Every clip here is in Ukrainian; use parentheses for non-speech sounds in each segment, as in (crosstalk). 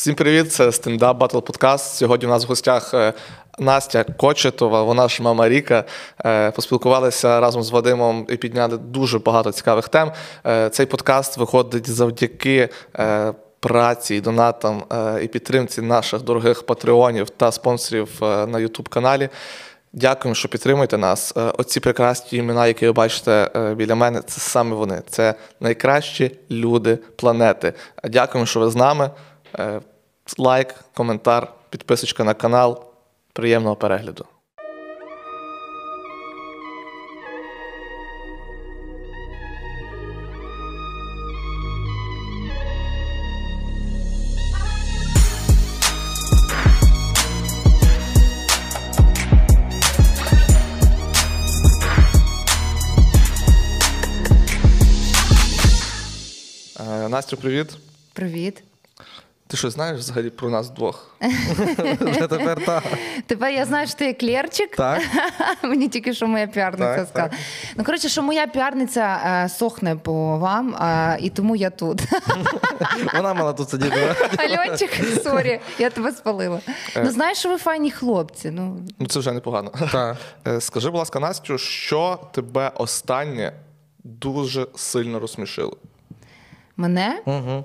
Всім привіт, це стендап Батл Подкаст. Сьогодні у нас в гостях е, Настя Кочетова, вона ж мама Ріка. Е, поспілкувалися разом з Вадимом і підняли дуже багато цікавих тем. Е, цей подкаст виходить завдяки праці, і донатам і підтримці наших дорогих патреонів та спонсорів на youtube каналі. Дякуємо, що підтримуєте нас. Оці прекрасні імена, які ви бачите біля мене, це саме вони. Це найкращі люди планети. Дякуємо, що ви з нами. Лайк, коментар, підписочка на канал. Приємного перегляду. Е, Настю, привіт. Привіт. Ти що знаєш взагалі про нас двох? (laughs) Тепер так. Тепер я знаю, що ти клерчик. Так. (laughs) Мені тільки що моя піарниця Так, сказала. так. Ну, коротше, що моя піарниця е, сохне по вам, е, і тому я тут. (laughs) Вона мала тут сидіти. Альончик, sorry, я тебе спалила. Ну, знаєш, що ви файні хлопці. Ну, Ну це вже непогано. Так. Е, Скажи, будь ласка, Настю, що тебе останнє дуже сильно розсмішило? мене? Угу.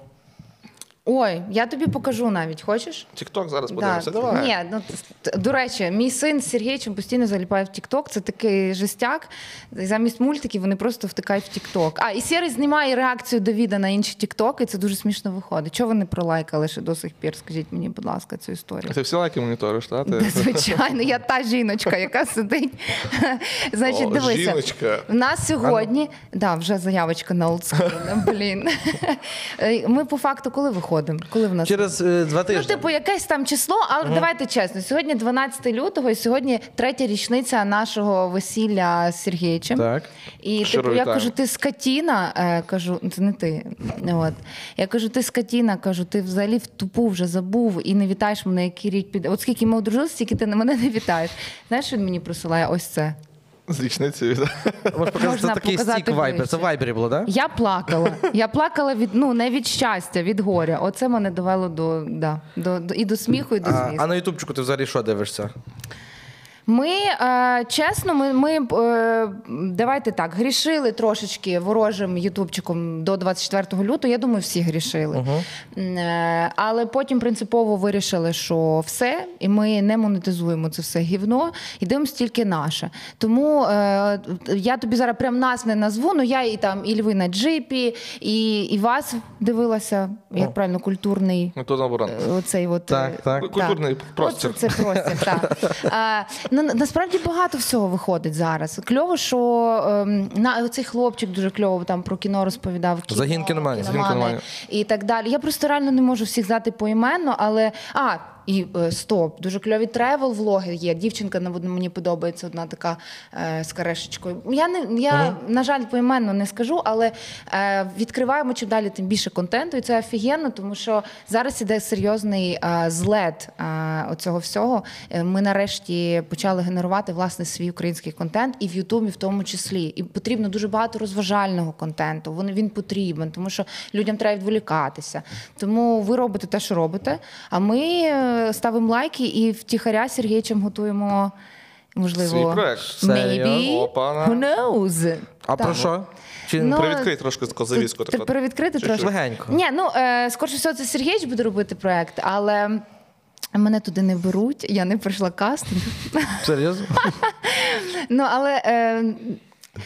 Ой, я тобі покажу навіть. Хочеш? Тікток зараз Да. подивимося. Давай. Ні, ну до речі, мій син з Сергійчем постійно заліпає в Тікток. Це такий жестяк. Замість мультиків вони просто втикають в Тікток. А і Сірий знімає реакцію Давіда на інші Тіктоки. і Це дуже смішно виходить. Чого ви не пролайкали ще до сих пір? Скажіть мені, будь ласка, цю історію. Ти всі лайки моніториш, так? Та, Звичайно, я та жіночка, яка сидить. Значить, О, дивися. жіночка. В нас сьогодні, да, вже заявочка на олдскул, (laughs) блін. Е, Ми по факту коли виходимо? Коли в нас Через е, два Ну, типу, якесь там число, але давайте чесно. Сьогодні 12 лютого, і сьогодні третя річниця нашого весілля з Сергійчем. Так. І типу, я вітаю. кажу, ти скотіна, е, кажу, це не ти. От. Я кажу, ти скотіна, кажу, ти взагалі в тупу вже забув і не вітаєш мене, який рік піде. От скільки ми одружилися, стільки ти на мене не вітаєш. Знаєш, він мені присилає? Ось це. З річницею. Можеш показати, Можна це такий показати стік Viber. Це в Viber і було, так? Я плакала. Я плакала від ну не від щастя, від горя. Оце мене довело до, да, до, до і до сміху, і до А, сліз. а на ютубчику ти взагалі що дивишся? Ми е, чесно, ми, ми е, давайте так грішили трошечки ворожим ютубчиком до 24 лютого. Я думаю, всі грішили. Е, але потім принципово вирішили, що все, і ми не монетизуємо це все гівно і дивимося тільки наше. Тому е, я тобі зараз прям нас не назву. Ну я і там і Льви на джипі, і, і вас дивилася, як правильно, культурний. Ну, Оцей от Так, так. Культурний простір. Оце це простір, так. (laughs) На- насправді багато всього виходить зараз. Кльово, що ем, на цей хлопчик дуже кльово там про кіно розповідав. Кіно, Загін кіноманів. Загін кіномані. і так далі. Я просто реально не можу всіх знати поіменно, але а. І е, стоп, дуже кльові тревел-влоги є. Дівчинка на мені подобається одна така е, з карешечкою. Я не я на жаль поіменно не скажу, але е, відкриваємо чим далі тим більше контенту, і це офігенно, тому що зараз іде серйозний е, злет е, оцього всього. Е, Ми нарешті почали генерувати власне свій український контент, і в Ютубі в тому числі. І потрібно дуже багато розважального контенту. Він, він потрібен, тому що людям треба відволікатися. Тому ви робите те, що робите. А ми ставимо лайки і втіхаря з Сергійчем готуємо. Можливо, Свій проект. Maybe, Опа-на. who knows. А Так. про що? Чи Ну, Привідкрий трошки завіску. Ти таку. перевідкрити Чуть-чуть. трошки? Легенько. Ні, ну е, скоріше всього, це Сергійович буде робити проект, але мене туди не беруть, я не пройшла кастинг. Серйозно? (laughs) Ну але. Е,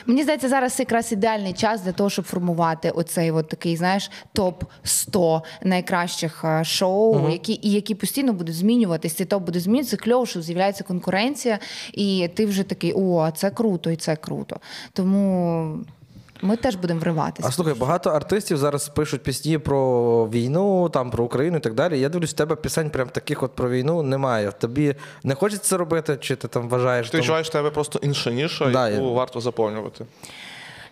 Мені здається, зараз якраз ідеальний час для того, щоб формувати оцей от такий, знаєш, топ 100 найкращих е, шоу, які і які постійно будуть змінюватись. Цей топ буде змінюватися. Кльово, що з'являється конкуренція, і ти вже такий: о, це круто, і це круто. Тому ми теж будемо вриватися. А слухай, багато артистів зараз пишуть пісні про війну, там про Україну і так далі. Я дивлюсь, в тебе пісень прям таких от про війну немає. Тобі не хочеться це робити, чи ти там вважаєш? Ти там- відчуваєш в тебе просто інша ніша, Да, яку я- варто заповнювати.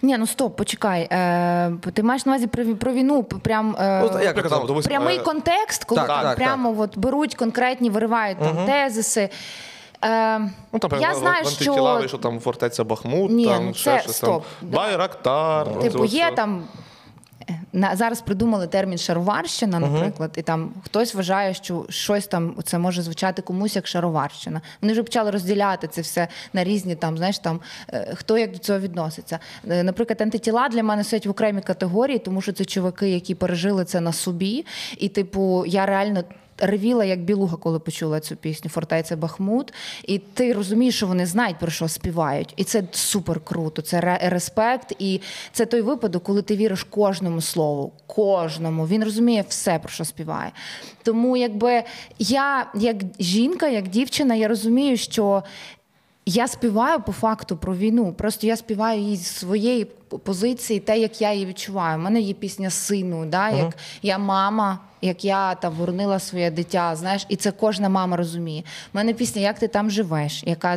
Ні, ну стоп, почекай. Е, ти маєш на увазі про, про війну, прям е, Ну, як прямий е, контекст, коли Так, там так, прямо От, беруть конкретні, виривають там тезиси. Е, Ну, там, я знаю, в що що там фортеця Бахмут, Ні, там ну, ще це- щось стоп, там. да. Байрактар. типу є там. е, на зараз придумали термін шароварщина, наприклад, і там хтось вважає, що щось там це може звучати комусь як шароварщина. Вони вже почали розділяти це все на різні там, знаєш, там е, хто як до цього відноситься. Е, Наприклад, антитіла для мене стоять в окремій категорії, тому що це чуваки, які пережили це на собі. І, типу, я реально. Ревіла як білуга, коли почула цю пісню Фортеця Бахмут, і ти розумієш, що вони знають про що співають, і це супер круто. Це респект, і це той випадок, коли ти віриш кожному слову, кожному. Він розуміє все про що співає. Тому, якби я, як жінка, як дівчина, я розумію, що я співаю по факту про війну. Просто я співаю її з своєї позиції, те, як я її відчуваю. У мене є пісня сину, да, як я мама, як я там воронила своє дитя. Знаєш, і це кожна мама розуміє. У мене пісня Як ти там живеш, яка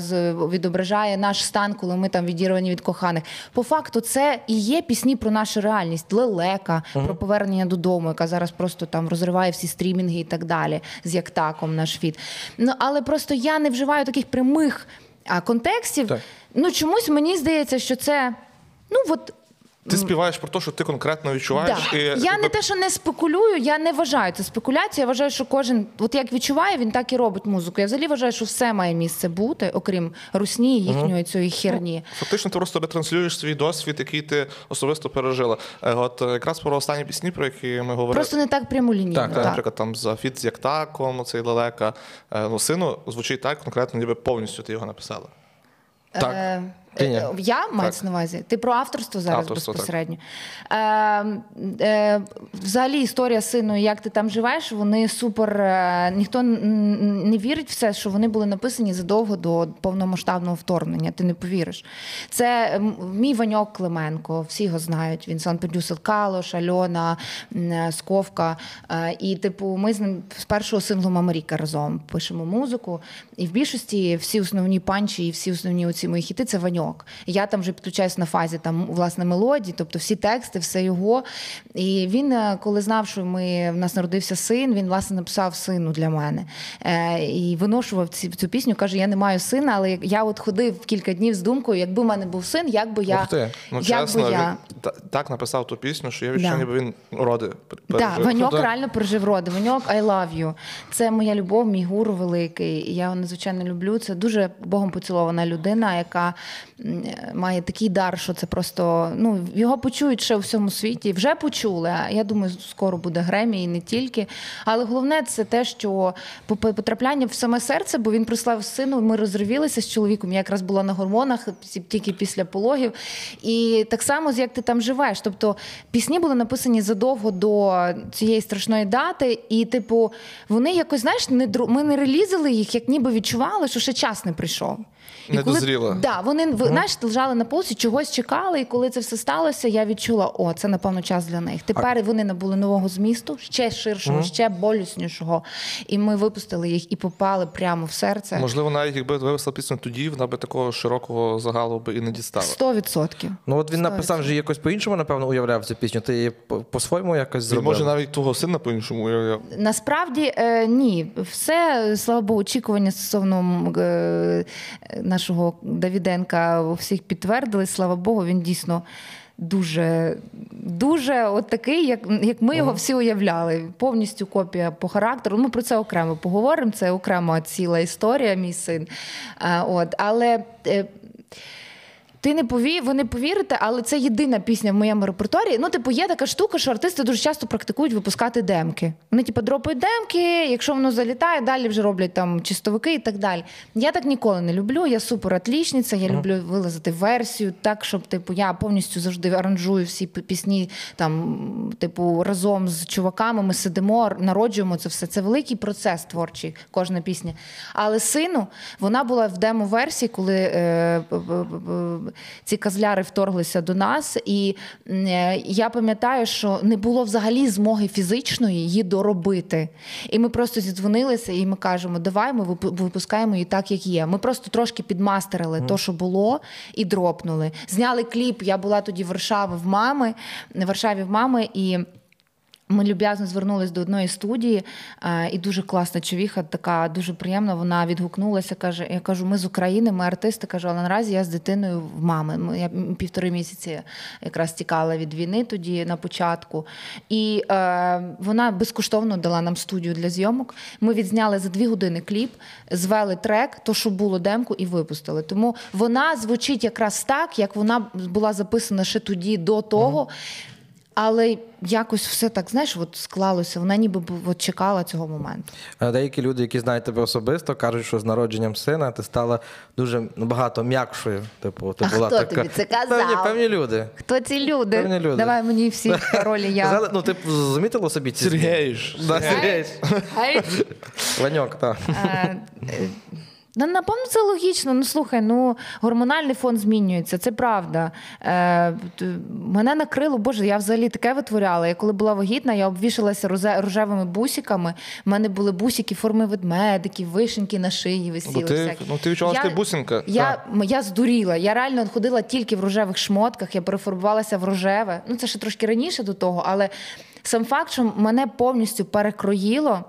відображає наш стан, коли ми там відірвані від коханих. По факту, це і є пісні про нашу реальність. Лелека про повернення додому, яка зараз просто там розриває всі стрімінги і так далі. З Яктаком наш фіт. Ну але просто я не вживаю таких прямих контекстів. Так. Ну чомусь мені здається, що це. Ну от Ти співаєш про те, що ти конкретно відчуваєш. Да. І, Я якби, не те, що не спекулюю, я не вважаю це спекуляцією. Я вважаю, що кожен, от як відчуває, він так і робить музику. Я взагалі вважаю, що все має місце бути, окрім русні і їхньої цієї херні. Фактично, ти просто ретранслюєш свій досвід, який ти особисто пережила. Е, От е, якраз про останні пісні, про які ми говорили. Просто не так прямолінійно. Так, Е, так. Наприклад, там за фіт з Яктаком, цей лелека. Е, Ну, сину звучить так конкретно, ніби повністю ти його написала. Так. Е, Ти ні. е, Я мається на увазі. Ти про авторство зараз Авторство, безпосередньо. Е, е, взагалі, історія сину, як ти там живеш, вони супер. Е, ніхто не вірить в це, що вони були написані задовго до повномасштабного вторгнення. Ти не повіриш. Це мій Ваньок Клименко, всі його знають. Він сон-продюсер Калош, Альона, е, Сковка. Е, і, типу, ми з ним з першого синглу Мамаріка разом пишемо музику. І в більшості всі основні панчі і всі основні оці мої хіти це Ваньок. Я там вже підключаюсь на фазі там власне мелодії, тобто всі тексти, все його. І він, е, коли знав, що ми в нас народився син, він власне написав сину для мене е, і виношував ці, цю пісню. каже: Я не маю сина, але я от ходив кілька днів з думкою, якби в мене був син, як би я Ух ти. Ну, як чесно, би я. він та- так написав ту пісню, що я відчув, Да. ніби він роди пер- Так. Ваньок Так. реально пережив роди. Ваньок I love you. Це моя любов, мій гуру великий. Я його надзвичайно люблю. Це дуже богом поцілована людина, яка має такий дар, що це просто ну його почують ще у всьому світі. Вже почули. Я думаю, скоро буде Гремі і не тільки. Але головне це те, що по- по- потрапляння в саме серце, бо він прислав сину. Ми розривілися з чоловіком. Я якраз була на гормонах тільки після пологів. І так само, як ти там живеш. Тобто пісні були написані задовго до цієї страшної дати, і, типу, вони якось, знаєш, не ми не релізили їх, як ніби відчували, що ще час не прийшов. І Не дозріло. Да, вони ви, знаєш, лежали на полці, чогось чекали, і коли це все сталося, я відчула, о, це напевно час для них. Тепер вони набули нового змісту, ще ширшого, ще боліснішого. І ми випустили їх і попали прямо в серце. Можливо, навіть якби вивесла пісню тоді, вона би такого широкого загалу би і не дістала. Сто відсотків. Ну от він написав вже якось по-іншому, напевно, уявляв цю пісню. Ти її по- по-своєму якось зробив. може навіть того сина по-іншому уявляв. Насправді е, ні, все слава Богу, очікування стосовно е, нашого Давіденка всіх підтвердили. Слава Богу, він дійсно. Дуже, дуже от такий, як, як ми його всі уявляли. Повністю копія по характеру. Ми про це окремо поговоримо. Це окрема ціла історія, мій син. От, але е, ти не пові, ви не повірите, але це єдина пісня в моєму репертуарі. Ну, типу, є така штука, що артисти дуже часто практикують випускати демки. Вони, типу, дропають демки, якщо воно залітає, далі вже роблять там чистовики і так далі. Я так ніколи не люблю. Я супер атлічниця, я люблю вилазити версію, так, щоб, типу, я повністю завжди аранжую всі пісні, там, типу, разом з чуваками ми сидимо, народжуємо це все. Це великий процес творчий, кожна пісня. Але сину, вона була в демо-версії, коли е, ці казляри вторглися до нас. І е, я пам'ятаю, що не було взагалі змоги фізичної її доробити. І ми просто зідзвонилися, і ми кажемо, давай ми випускаємо її так, як є. Ми просто трошки підмастерили то, що було, і дропнули. Зняли кліп. Я була тоді в Варшаві в мами, в Варшаві в мами і. Ми люб'язно звернулись до одної студії, е, і дуже класна човіха, така дуже приємна. Вона відгукнулася. каже: Я кажу, ми з України, ми артисти. Кажу, але наразі я з дитиною в мами. Ми- Я півтори місяці якраз тікала від війни тоді на початку. І е, вона безкоштовно дала нам студію для зйомок. Ми відзняли за дві години кліп, звели трек, то що було демку, і випустили. Тому вона звучить якраз так, як вона була записана ще тоді до того. Але якось все так, знаєш, от склалося. Вона ніби от чекала цього моменту. Е, Деякі люди, які знають тебе особисто, кажуть, що з народженням сина ти стала дуже набагато м'якшою. Типу, ти А була хто така... тобі це казав? Певні, певні люди. Хто ці люди? Певні люди. Давай мені всі (laughs) паролі я. Казали, ну, ти замітила собі ці зміни? Да, Сергій. Ваньок, так. Ну, напевно, це логічно. Ну слухай, ну гормональний фон змінюється, це правда. Е, мене накрило, боже, я взагалі таке витворяла. Я коли була вагітна, я обвішалася рожевими бусиками. У мене були бусики форми ведмедиків, вишеньки на шиї висіли. Бо ти, всякі. ну, ти відчувала, що ти бусинка. Я, м- я здуріла. Я реально ходила тільки в рожевих шмотках, я перефарбувалася в рожеве. Ну, це ще трошки раніше до того, але сам факт, що мене повністю перекроїло.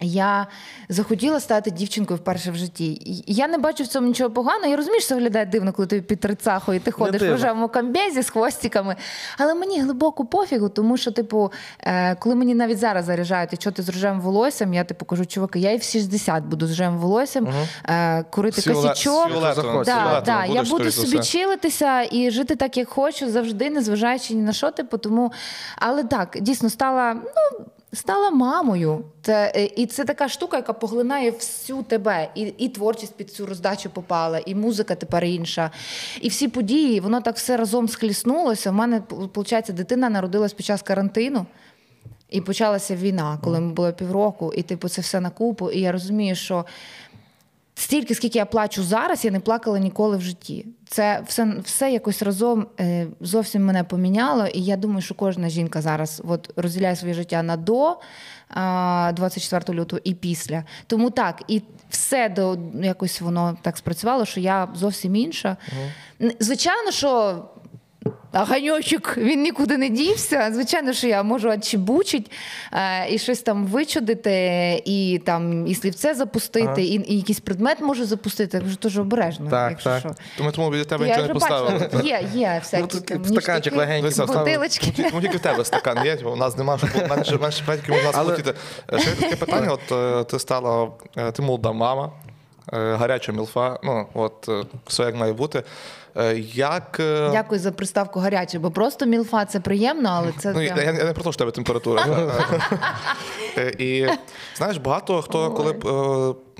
Я захотіла стати дівчинкою вперше в житті. Я не бачу в цьому нічого поганого. Я розумію, що це виглядає дивно, коли тобі під трицахою, і ти ходиш в рожевому камбезі з хвостиками. Але мені глибоко пофігу, тому що, типу, е, коли мені навіть зараз заряджають, що ти з рожевим волоссям, я типу кажу, чуваки, я і в 60 буду з рожевим волоссям, е, курити косячок. Да, Да, я буду собі все. чилитися і жити так, як хочу, завжди, незважаючи ні на що, типу, тому. Але так, дійсно стала, ну. Стала мамою. Це, е, і це така штука, яка поглинає всю тебе. І, і творчість під цю роздачу попала, і музика тепер інша. І всі події, воно так все разом схліснулося. У мене, виходить, дитина народилась під час карантину. І почалася війна, коли ми було півроку, і типу це все на купу. І я розумію, що стільки, скільки я плачу зараз, я не плакала ніколи в житті. Це все, все якось разом е, зовсім мене поміняло. І я думаю, що кожна жінка зараз от, розділяє своє життя на до а, 24 лютого і після. Тому так, і все до якось воно так спрацювало, що я зовсім інша. Угу. Звичайно, що ганьочок він нікуди не дівся. Звичайно, що я можу отчебучить е, і щось там вичудити, і там і слівце запустити, і, і якийсь предмет можу запустити. Я кажу, дуже обережно. Так, якщо так. що. Тому, тому біля тебе Я нічого не поставили. є, є всякі Ну, там стаканчик легенький. Бутилочки. Ну, тільки в тебе стакан є, у нас немає, щоб менше, менше предків у нас Але- летіти. Ще таке питання: от е, ти стала, е, ти молода мама, е, гаряча мілфа, ну от е, все як має бути. Е, Як. е, Дякую за приставку гаряче, бо просто мілфа це приємно, але це Ну, я, я, не про те, що тебе температура. (laughs) Е, І знаєш, багато хто, коли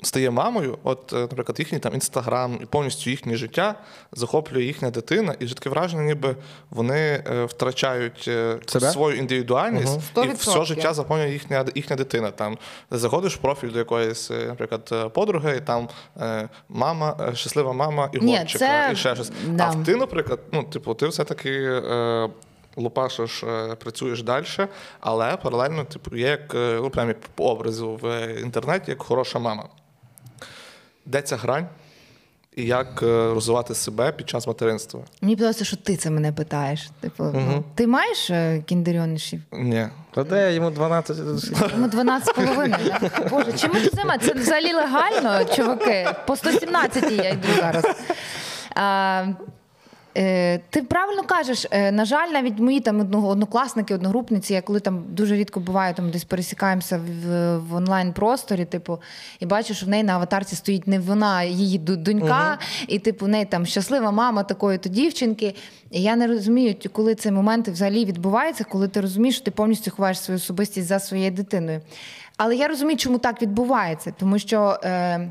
стає мамою, от, е, наприклад, їхній там інстаграм і повністю їхнє життя захоплює їхня дитина, і вже таке враження, ніби вони е, втрачають е, Себе? свою індивідуальність, Мгм. і все життя заповнює їхня, їхня дитина. Там заходиш в профіль до якоїсь, наприклад, подруги, і там е, мама, е, щаслива мама і Ні, хлопчика, це- і ще щось. да. А ти, наприклад, ну, типу, ти все-таки. Е, лупашиш, працюєш далі, але паралельно типу, є як ну, прямо по образу в інтернеті, як хороша мама. Де ця грань? І як е, розвивати себе під час материнства? Мені подобається, що ти це мене питаєш. Типу, угу. ти маєш е, кіндерйонишів? Ні. Та де йому 12. Йому 12 з половиною. Боже, чим тут займаємося? Це взагалі легально, чуваки. По 117 я йду зараз. А, ти правильно кажеш, е, на жаль, навіть мої там одного- однокласники, одногрупниці, я коли там дуже рідко буваю, там десь пересікаємося в, в онлайн-просторі, типу, і бачу, що в неї на аватарці стоїть не вона, а її донька, і типу, в неї там щаслива мама такої то дівчинки. І я не розумію, коли цей момент взагалі відбувається, коли ти розумієш, що ти повністю ховаєш свою особистість за своєю дитиною. Але я розумію, чому так відбувається, тому що. Е,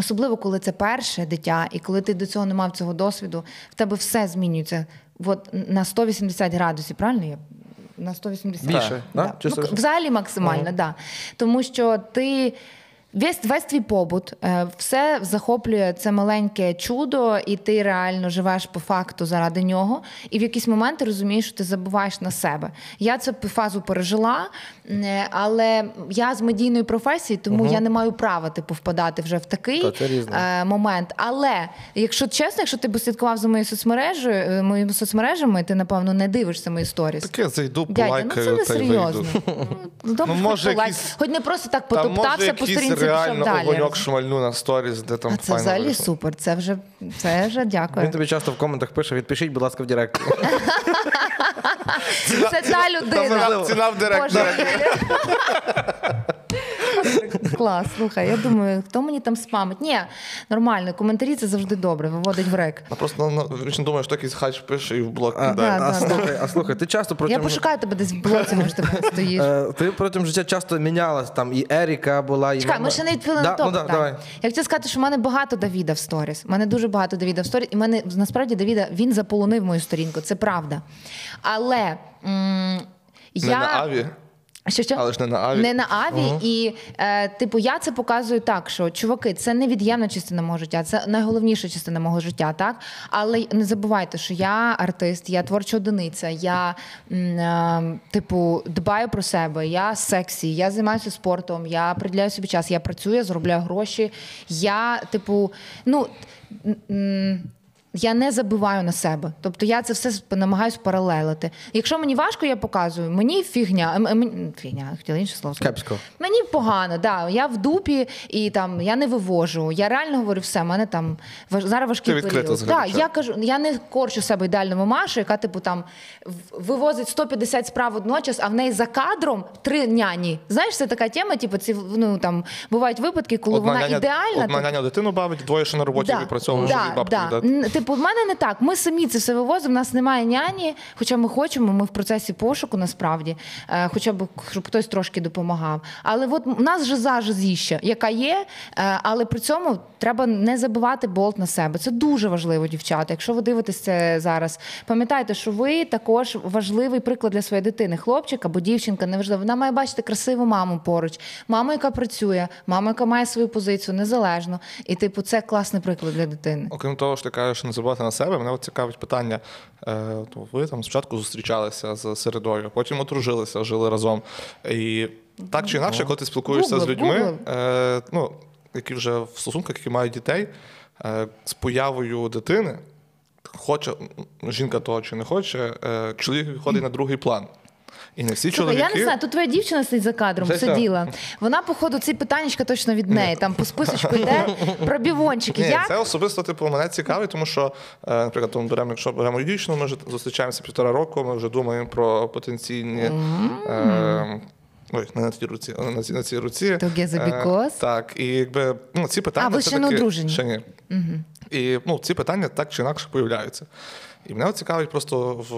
Особливо, коли це перше дитя, і коли ти до цього не мав цього досвіду, в тебе все змінюється от, на 180 градусів, правильно? Я? На 180 Більше, да? Да. Ну, взагалі максимально, так. Да. Тому що ти. Весь весь твій побут, е, все захоплює це маленьке чудо, і ти реально живеш по факту заради нього. І в якийсь момент ти розумієш, що ти забуваєш на себе. Я цю фазу пережила, е, але я з медійної професії, тому я не маю права типу впадати вже в такий Та е, момент. Але якщо чесно, якщо ти б слідкував за моєю соцмережею, моїми соцмережами, ти напевно не дивишся мої сторіс. Таке зайду, Дядя, ну це не серйозно. Ну, добре, Ну, хоч може, полайк. якийсь- хоч не просто так потоптався по сторінці, пішов реально далі. огоньок шмальну на сторіс, де там А це файно взагалі вийшло. супер. Це вже це вже дякую. Він тобі часто в коментах пише: відпишіть, будь ласка, в Директ. Це та людина. Ціна, ціна в директ. Боже. Клас, слухай, я думаю, хто мені там спамить? Ні, нормально, коментарі це завжди добре, виводить в рек. А просто ну, вічно думаю, що якийсь хач пише і в блок А, кидає. Да, а, да, слухай, а слухай, ти часто протягом... Я пошукаю тебе десь в блоці, може ти стоїш. Е, Ти протягом життя часто мінялась, там і Еріка була, і Чекай, мама- ми ще не відповіли да, на то ну, да, питання. давай. Я хотіла сказати, що в мене багато Давіда в сторіс. У мене дуже багато Давіда в сторіс. І мене насправді Давіда він заполонив мою сторінку. Це правда. Але м, Не я на аві. Що, що? Але ж не на аві. Не на аві. І, е, типу, я це показую так, що чуваки, це невід'ємна частина мого життя, це найголовніша частина мого життя, так? Але не забувайте, що я артист, я творча одиниця, я, е, типу, дбаю про себе, я сексі, я займаюся спортом, я приділяю собі час, я працюю, я заробляю гроші. Я, типу, ну. м, м, я не забиваю на себе. Тобто я це все намагаюся паралелити. Якщо мені важко, я показую, мені фігня, ем- ем- фігня, хотіла інше слово. Кепсько. Мені погано, да. Я в дупі і там я не вивожу. Я реально говорю, все, в мене там важ- зараз важкий Ти період. Да, я кажу, я не корчу себе ідеальну мамашу, яка типу там вивозить 150 справ водночас, а в неї за кадром три няні. Знаєш, це така тема, типу, ці ну там бувають випадки, коли вона ідеальна. Одна няня дитину бавить, двоє ще на роботі да, бабки да. віддати. Н- Типу, в мене не так. Ми самі це все вивозимо. У нас немає няні, хоча ми хочемо. Ми в процесі пошуку насправді, е, хоча б щоб хтось трошки допомагав. Але от у нас же зажизіща, яка є, е, але при цьому треба не забивати болт на себе. Це дуже важливо, дівчата. Якщо ви дивитесь це зараз, пам'ятайте, що ви також важливий приклад для своєї дитини. Хлопчик або дівчинка, неважливо. Вона має бачити красиву маму поруч, маму, яка працює, маму, яка має свою позицію незалежно. І, типу, це класний приклад для дитини. Окрім того, що ти кажеш, не зробити на себе, мене от цікавить питання. Е, то ви там спочатку зустрічалися з середою, потім одружилися, жили разом. І так чи інакше, коли ти спілкуєшся з людьми, гуглив. е, ну, які вже в стосунках, які мають дітей, е, з появою дитини, хоче жінка того чи не хоче, чоловік виходить на другий план. І не всі Слухай, чоловіки. я не знаю, тут твоя дівчина сидить за кадром, Вже сиділа. Вона, походу, ці питаннячка точно від неї. Там по списочку йде (laughs) про бівончики. Ні, Як? це особисто типу мене цікавить, тому що, е, наприклад, тому беремо, якщо беремо дівчину, ми вже зустрічаємося півтора року, ми вже думаємо про потенційні. Е, Ой, не на цій руці, а на цій, на цій руці. Е. Так, і якби ну, ці питання. А, ви ще не одружені? Ще ні. І ну, ці питання так чи інакше появляються. І мене цікавить просто в,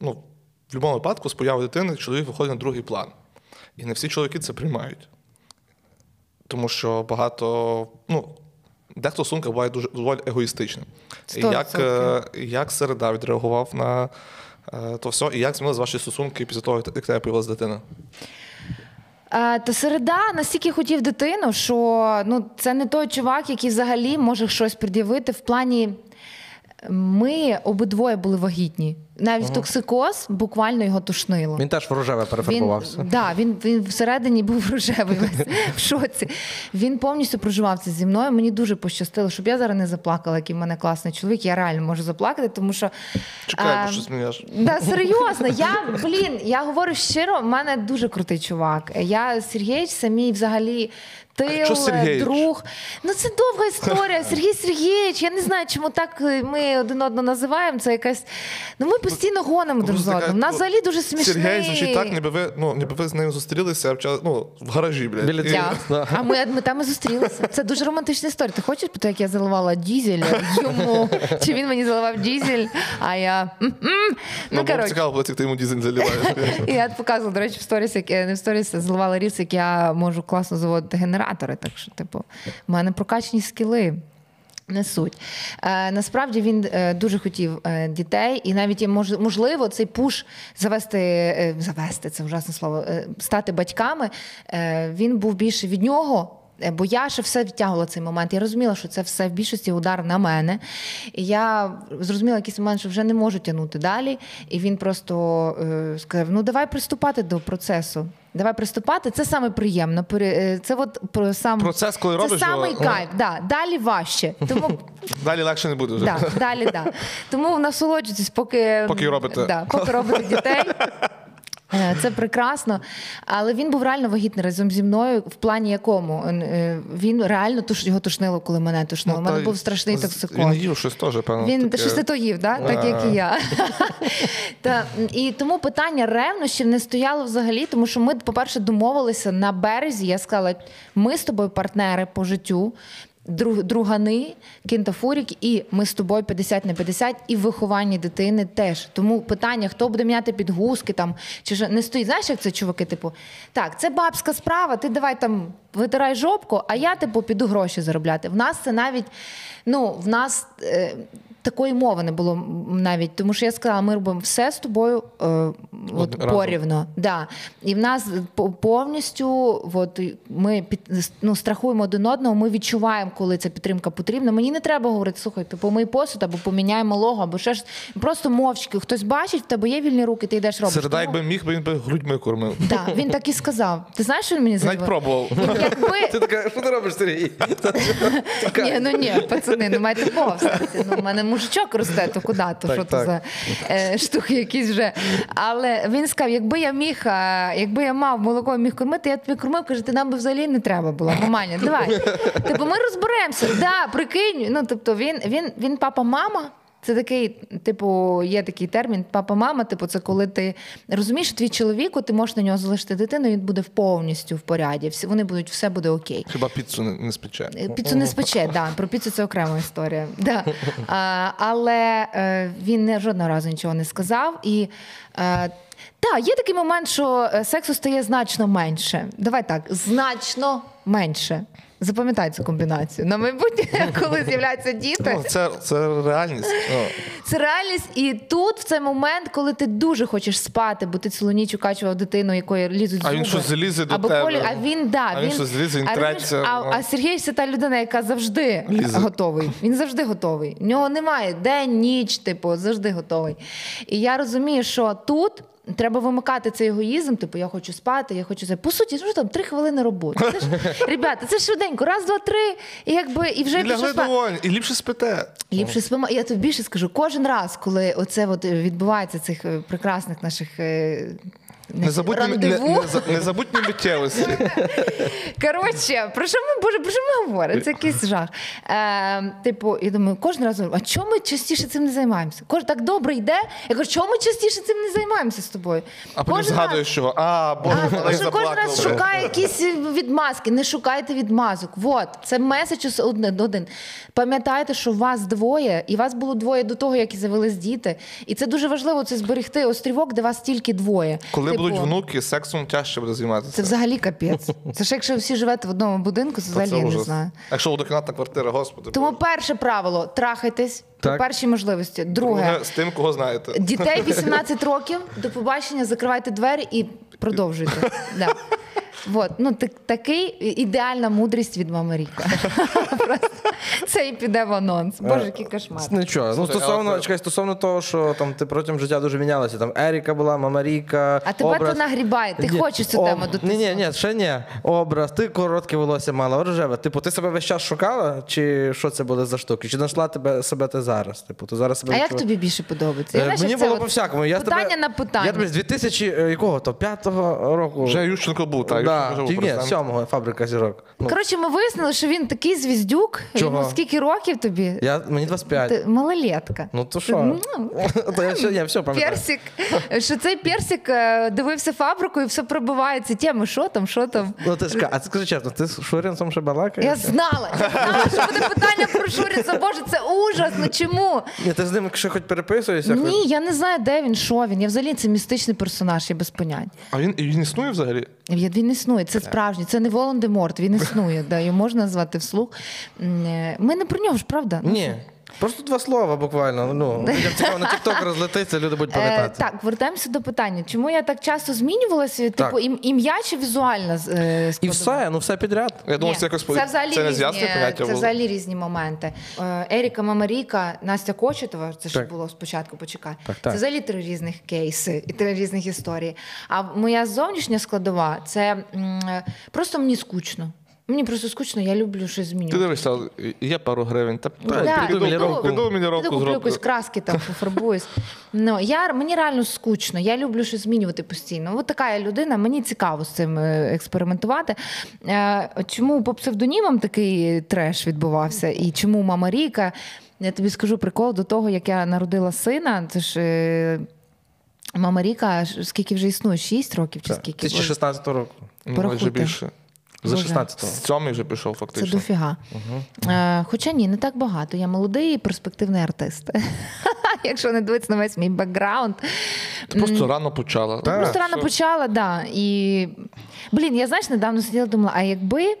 ну, в будь-якому випадку з появою дитини чоловік виходить на другий план. І не всі чоловіки це приймають. Тому що багато, ну, дехто стосунках буває дуже доволі егоїстичним. І як, е, як середа відреагував на е, то все, і як змінилися ваші стосунки після того, як тебе появилася дитина? Е, Та середа настільки хотів дитину, що ну, це не той чувак, який взагалі може щось пред'явити в плані. Ми обидвоє були вагітні. Навіть токсикоз буквально його тушнило. Він теж в рожеве перефарбувався. Він, да, він, він всередині був (laughs) рожевий весь в шоці. Він повністю проживав це зі мною. Мені дуже пощастило, щоб я зараз не заплакала, який в мене класний чоловік. Я реально можу заплакати, тому що. Чекай, бо щось смієш. Да, серйозно, я блін, я говорю щиро, в мене дуже крутий чувак. Я Сергійович самій взагалі. Тил, Сергійович? друг. Ну це довга історія. (laughs) Сергій Сергійович. Я не знаю, чому так ми один одного називаємо. Це якась. Ну ми постійно гонимо друг з одним. Нас ну, взагалі дуже смішний. Сергій звучить так, ніби ви, ну, ніби ви з ним зустрілися в, час- ну, в гаражі, блядь. Біля І- А ми, ми там і зустрілися. Це дуже романтична історія. Ти хочеш про те, як я заливала дізель йому? Чи він мені заливав дізель? А я. Ну, Ну, коротше. цікаво було, як ти йому дізель заливаєш. І (laughs) я показувала, до речі, в сторіс, як не в сторіс, а зливала ріс, як я можу класно заводити генератори. Так що, типу, в мене прокачені скіли. Не суть. Е, насправді він е, дуже хотів е, дітей, і навіть мож, можливо цей пуш завести, е, завести це ужасне слово, е, стати батьками. Е, він був більше від нього. Е, Бо я ще все відтягувала цей момент. Я розуміла, що це все в більшості удар на мене. І я зрозуміла якийсь момент, що вже не можу тягнути далі. І він просто е, сказав: ну давай приступати до процесу. Давай приступати. Це саме приємно. Е, Це от про сам Процес, коли це робиш самий його, кайф. Да. Далі важче. Тому (laughs) Далі легше не буде вже. да, далі, да. (laughs) Тому насолоджуйтесь, поки Поки робите. Да, поки робите дітей. (laughs) Е, Це прекрасно, але він був реально вагітний разом зі мною. В плані якому Е, він реально туш його тушнило, коли мене тушнило. У мене Ну, та був страшний з- токсикоз. Він їв щось теж, певно. Він таке. щось ти то їв, да? так як і я. (laughs) Та, і тому питання ревнощів не стояло взагалі, тому що ми, по-перше, домовилися на березі. Я сказала, ми з тобою партнери по життю. Друг- Другани, кінтафорік, і ми з тобою 50 на 50, і в вихованні дитини теж. Тому питання, хто буде міняти підгузки там, чи ж не стоїть. Знаєш, як це чуваки? Типу, так, це бабська справа, ти давай там витирай жопку, а я типу піду гроші заробляти. В нас це навіть, ну, в нас. Такої мови не було навіть, тому що я сказала, ми робимо все з тобою е, от, разом. порівно. Да. І в нас по- повністю от, ми під, ну, страхуємо один одного, ми відчуваємо, коли ця підтримка потрібна. Мені не треба говорити, слухай, ти помий посуд або поміняй малого, або ще ж просто мовчки. Хтось бачить, в тебе є вільні руки, ти йдеш робиш. Середа, Тому- якби міг, він би грудьми кормив. Да, він так і сказав. Ти знаєш, що він мені заявив? Навіть пробував. Якби Ти така, що ти робиш, Сергій? Ні, ну ні, пацани, ну майте повстати. Ну, мене мужичок росте, то куди? То що то за е, штуки якісь вже. Але він сказав: якби я міг, якби я мав молоко і міг кормити, я тобі кормив, каже, ти нам би взагалі не треба було. Нормально, давай. Типу, ми розберемося. Да, прикинь. Ну, тобто, він, він, він папа-мама. Це такий, типу, є такий термін папа-мама. Типу, це коли ти розумієш, твій чоловік, ти можеш на нього залишити дитину, він буде повністю в поряді. Всі вони будуть, все буде окей. Хіба піцу не, не спече. Е, Піцу не спече, да. Про піцу це окрема історія. Да. (laughs) А, але е, він не жодного разу нічого не сказав. І е, так, є такий момент, що сексу стає значно менше. Давай так, значно менше. Запам'ятай цю комбінацію. На майбутнє, (laughs) коли з'являються діти. Ну, це, це реальність. Ну, Це реальність, і тут в цей момент, коли ти дуже хочеш спати, бо ти цілу ніч укачував дитину, якої лізуть А він щось залізе до або тебе. колі, а він да, А він щось залізе, він а, розумієш, А, ну. а Сергій це та людина, яка завжди Лізе. готовий. Він завжди готовий. В нього немає день, ніч, типу, завжди готовий. І я розумію, що тут. Треба вимикати цей егоїзм, типу, я хочу спати, я хочу це. По суті, що там три хвилини роботи. Це ж, (laughs) ребята, це ж швиденько, раз, два, три, і якби і вже лягли доволі, і ліпше спите. Ліпше спимо. Я тобі більше скажу, кожен раз, коли оце от відбувається цих е, прекрасних наших. Незабутні, не, незабутні миттєвості. Коротше, про що ми боже, про що ми говоримо? Це якийсь жах. Е, типу, я думаю, кожен раз, а чому ми частіше цим не займаємося? Кожен так добре йде. Я кажу, чому ми частіше цим не займаємося з тобою? А потім Кожен згадуєш, що а, боже, А, що кожен раз шукає якісь відмазки. Не шукайте відмазок. Вот, це меседж один. один. Пам'ятайте, що вас двоє, і вас було двоє до того, як і завелись діти. І це дуже важливо це зберегти острівок, де вас тільки двоє. Коли будуть внуки, сексом тяжче буде займатися. Це взагалі капець. Це ж якщо всі живете в одному будинку, це взагалі не знаю. Якщо однокімнатна квартира, господи. Тому Боже. перше правило трахайтесь Так. першій можливості. Друге, Друге, з тим, кого знаєте. дітей 18 років, до побачення, закривайте двері і продовжуйте. (laughs) Вот. Ну, так, такий ідеальна мудрість від мами Ріка. (laughs) Це і піде в анонс. Боже, який кошмар. Нічого. Ну, стосовно, чекай, стосовно того, що там ти протягом життя дуже мінялася. Там Еріка була, Мама Ріка. А тепер образ... то нагрібає. Ти хочеш цю тему дотиснути. Ні, ні, ні, ще ні. Образ, ти коротке волосся мала, рожеве. Типу, ти себе весь час шукала, чи що це були за штуки? Чи знайшла тебе себе ти зараз? Типу, ти зараз себе А як тобі більше подобається? Е, Мені було по всякому. Питання на питання. Я тобі з 2000, е, якого то, п'ятого року. Вже Ющенко був, так? Ні, сьомого фабрика зірок. Ну, Коротше, ми вияснили, що він такий звіздюк. Чого? Йому скільки років тобі? я, мені 25. Ти малолетка. Ну то що? (laughs) То я все, я все пам'ятаю. Персик, що цей персик е, дивився фабрику і все пробивається. Теми, що там, що там. Ну ти ж ка- а ти скажи чесно, ти з Шурінцем ще балакаєш? Я знала, я знала, що буде питання про Шуріца. Боже, це ужас. Ну чому? Ні, ти з ним ще хоч переписуєшся? хоч- Ні, я не знаю, де він, що він. Я взагалі це містичний персонаж, я без понять. А він, він існує взагалі? Він він існує, це справжній, це не Волан-де-Морт, він існує, да, його можна назвати вслух. Е, Ми не про нього ж, правда? Ну, Ні. Просто два слова буквально. Ну, (laughs) людям цікаво, на TikTok розлетиться, люди будуть Е, пам'ятати. так, вертаємося до питання. Чому я так часто змінювалася? Типу, ім- ім'я чи візуальна е, І все, ну все підряд. Я думаю, це якось це взагалі це не різні, поняття це взагалі різні моменти. Е, Еріка Мамаріка, Настя Кочетова, це Так. було спочатку, почекай. Так, так. Це взагалі три різних кейси і три різних історії. А моя зовнішня складова це м, е, просто мені скучно. Мені просто скучно, я люблю щось Ти змінювати. дивишся, є пару гривень. Та Да, піду, піду піду, ровку. мені ровку Піду куплю зроблю. якусь краски там пофарбуюсь. Ну, я, мені реально скучно, я люблю щось змінювати постійно. От така я людина, мені цікаво з цим е, експериментувати. Е, Чому по псевдонімам такий треш відбувався? І чому мама Ріка? Я тобі скажу прикол до того, як я народила сина. Це ж. е, Мама Ріка, скільки вже існує? Шість років чи скільки? 2016 року. Ну, Порахуйте. вже більше. За 16-го. Сьомий вже пішов Це фактично. Угу. Е, хоча ні, не так багато. Я молодий і перспективний артист. (laughs) Якщо не дивитися на весь мій бекграунд. Ти просто рано почала. Та, Просто рано Все. почала, да. І блін, я знаєш, недавно сиділа думала, а якби,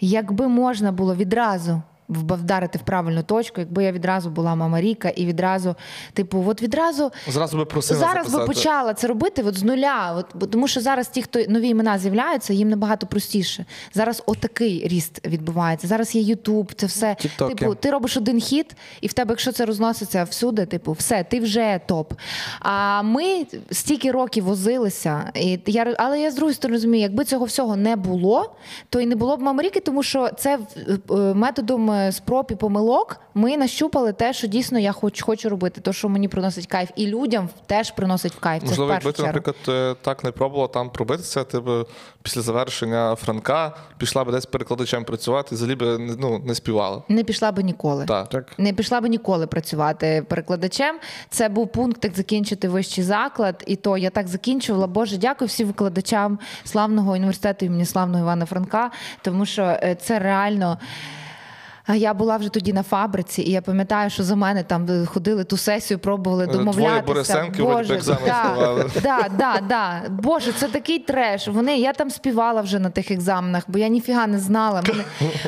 якби можна було відразу. Вдарити в правильну точку, якби я відразу була мама Ріка, і відразу, типу, от відразу Зразу би просила зараз би почала це робити от з нуля. От, бо, тому що зараз ті, хто нові імена з'являються, їм набагато простіше. Зараз отакий ріст відбувається. Зараз є Ютуб, це все. Тіктоки. Типу, ти робиш один хіт, і в тебе, якщо це розноситься всюди, типу, все, ти вже топ. А ми стільки років возилися, і я, але я з другої сторони розумію, якби цього всього не було, то і не було б Мамаріки, тому що це е, методом е, спроб і помилок ми нащупали те, що дійсно я хоч, хочу робити, то, що мені приносить кайф, і людям теж приносить кайф. Це Можливо, якби ти, наприклад, е, так не пробувала там пробитися, ти б після завершення Франка пішла б десь перекладачем працювати і взагалі б ну, не співала. Не пішла би ніколи. Так. Так. Не пішла би ніколи працювати перекладачем. Це був пункт, як закінчити вищий заклад. І то я так закінчувала. Боже, дякую всім викладачам славного університету імені славного Івана Франка, тому що е, це реально. А Я була вже тоді на фабриці, і я пам'ятаю, що за мене там е, ходили ту сесію, пробували Е, двоє домовлятися. Би екзамен здавали. (laughs) да, да, да. Боже, це такий треш. Вони, я там співала вже на тих екзаменах, бо я ніфіга не знала. Мене,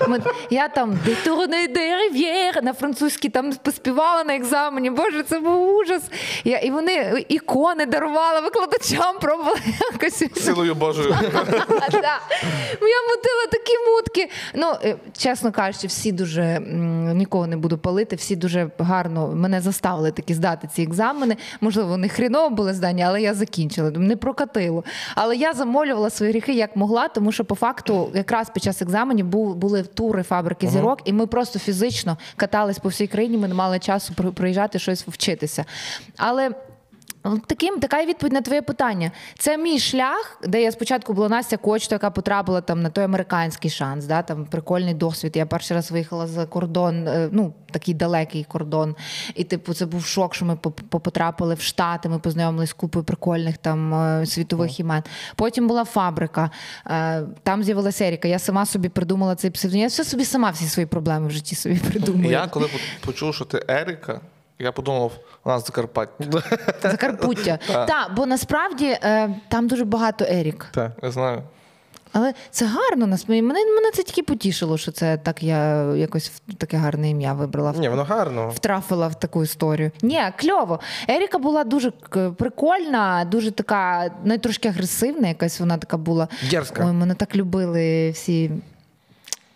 ми- я там «De tourner на французькій там поспівала на екзамені. Боже, це був ужас. Я, і вони ікони дарувала викладачам, пробувала (laughs) якось. Силою Божою. (laughs) Да. Я мутила такі мутки. Ну, е, чесно кажучи, всі дуже м, нікого не буду палити, всі дуже гарно мене заставили таки здати ці екзамени. Можливо, вони хріново були здані, але я закінчила. Не прокатило. Але я замолювала свої гріхи як могла, тому що по факту, якраз під час екзаменів був, були тури фабрики зірок, і ми просто фізично катались по всій країні. Ми не мали часу при- приїжджати щось вчитися. Але. Ну, Таким така і відповідь на твоє питання. Це мій шлях, де я спочатку була Настя Кочто, яка потрапила там на той американський шанс, да, там прикольний досвід. Я перший раз виїхала за кордон, е, ну такий далекий кордон. І типу, це був шок, що ми потрапили в Штати. Ми познайомилися з купою прикольних там е, світових імен. Потім була фабрика, е, там з'явилася Еріка. Я сама собі придумала цей псевдонім. Я все собі сама всі свої проблеми в житті собі придумую. Я коли по- почув, що ти Еріка, я подумав, вона з Закарпаття. (laughs) Закарпуття. (laughs) Так, бо насправді е, там дуже багато Ерік. Так. Я знаю. Але це гарно насправді. Мене, мене це тільки потішило, що це так я якось в- таке гарне ім'я вибрала. Ні, воно гарно. Втрафила в таку історію. Ні, кльово. Еріка була дуже прикольна, дуже така, ну, трошки агресивна, якась вона така була. Дерзка. Ой, мене так любили всі.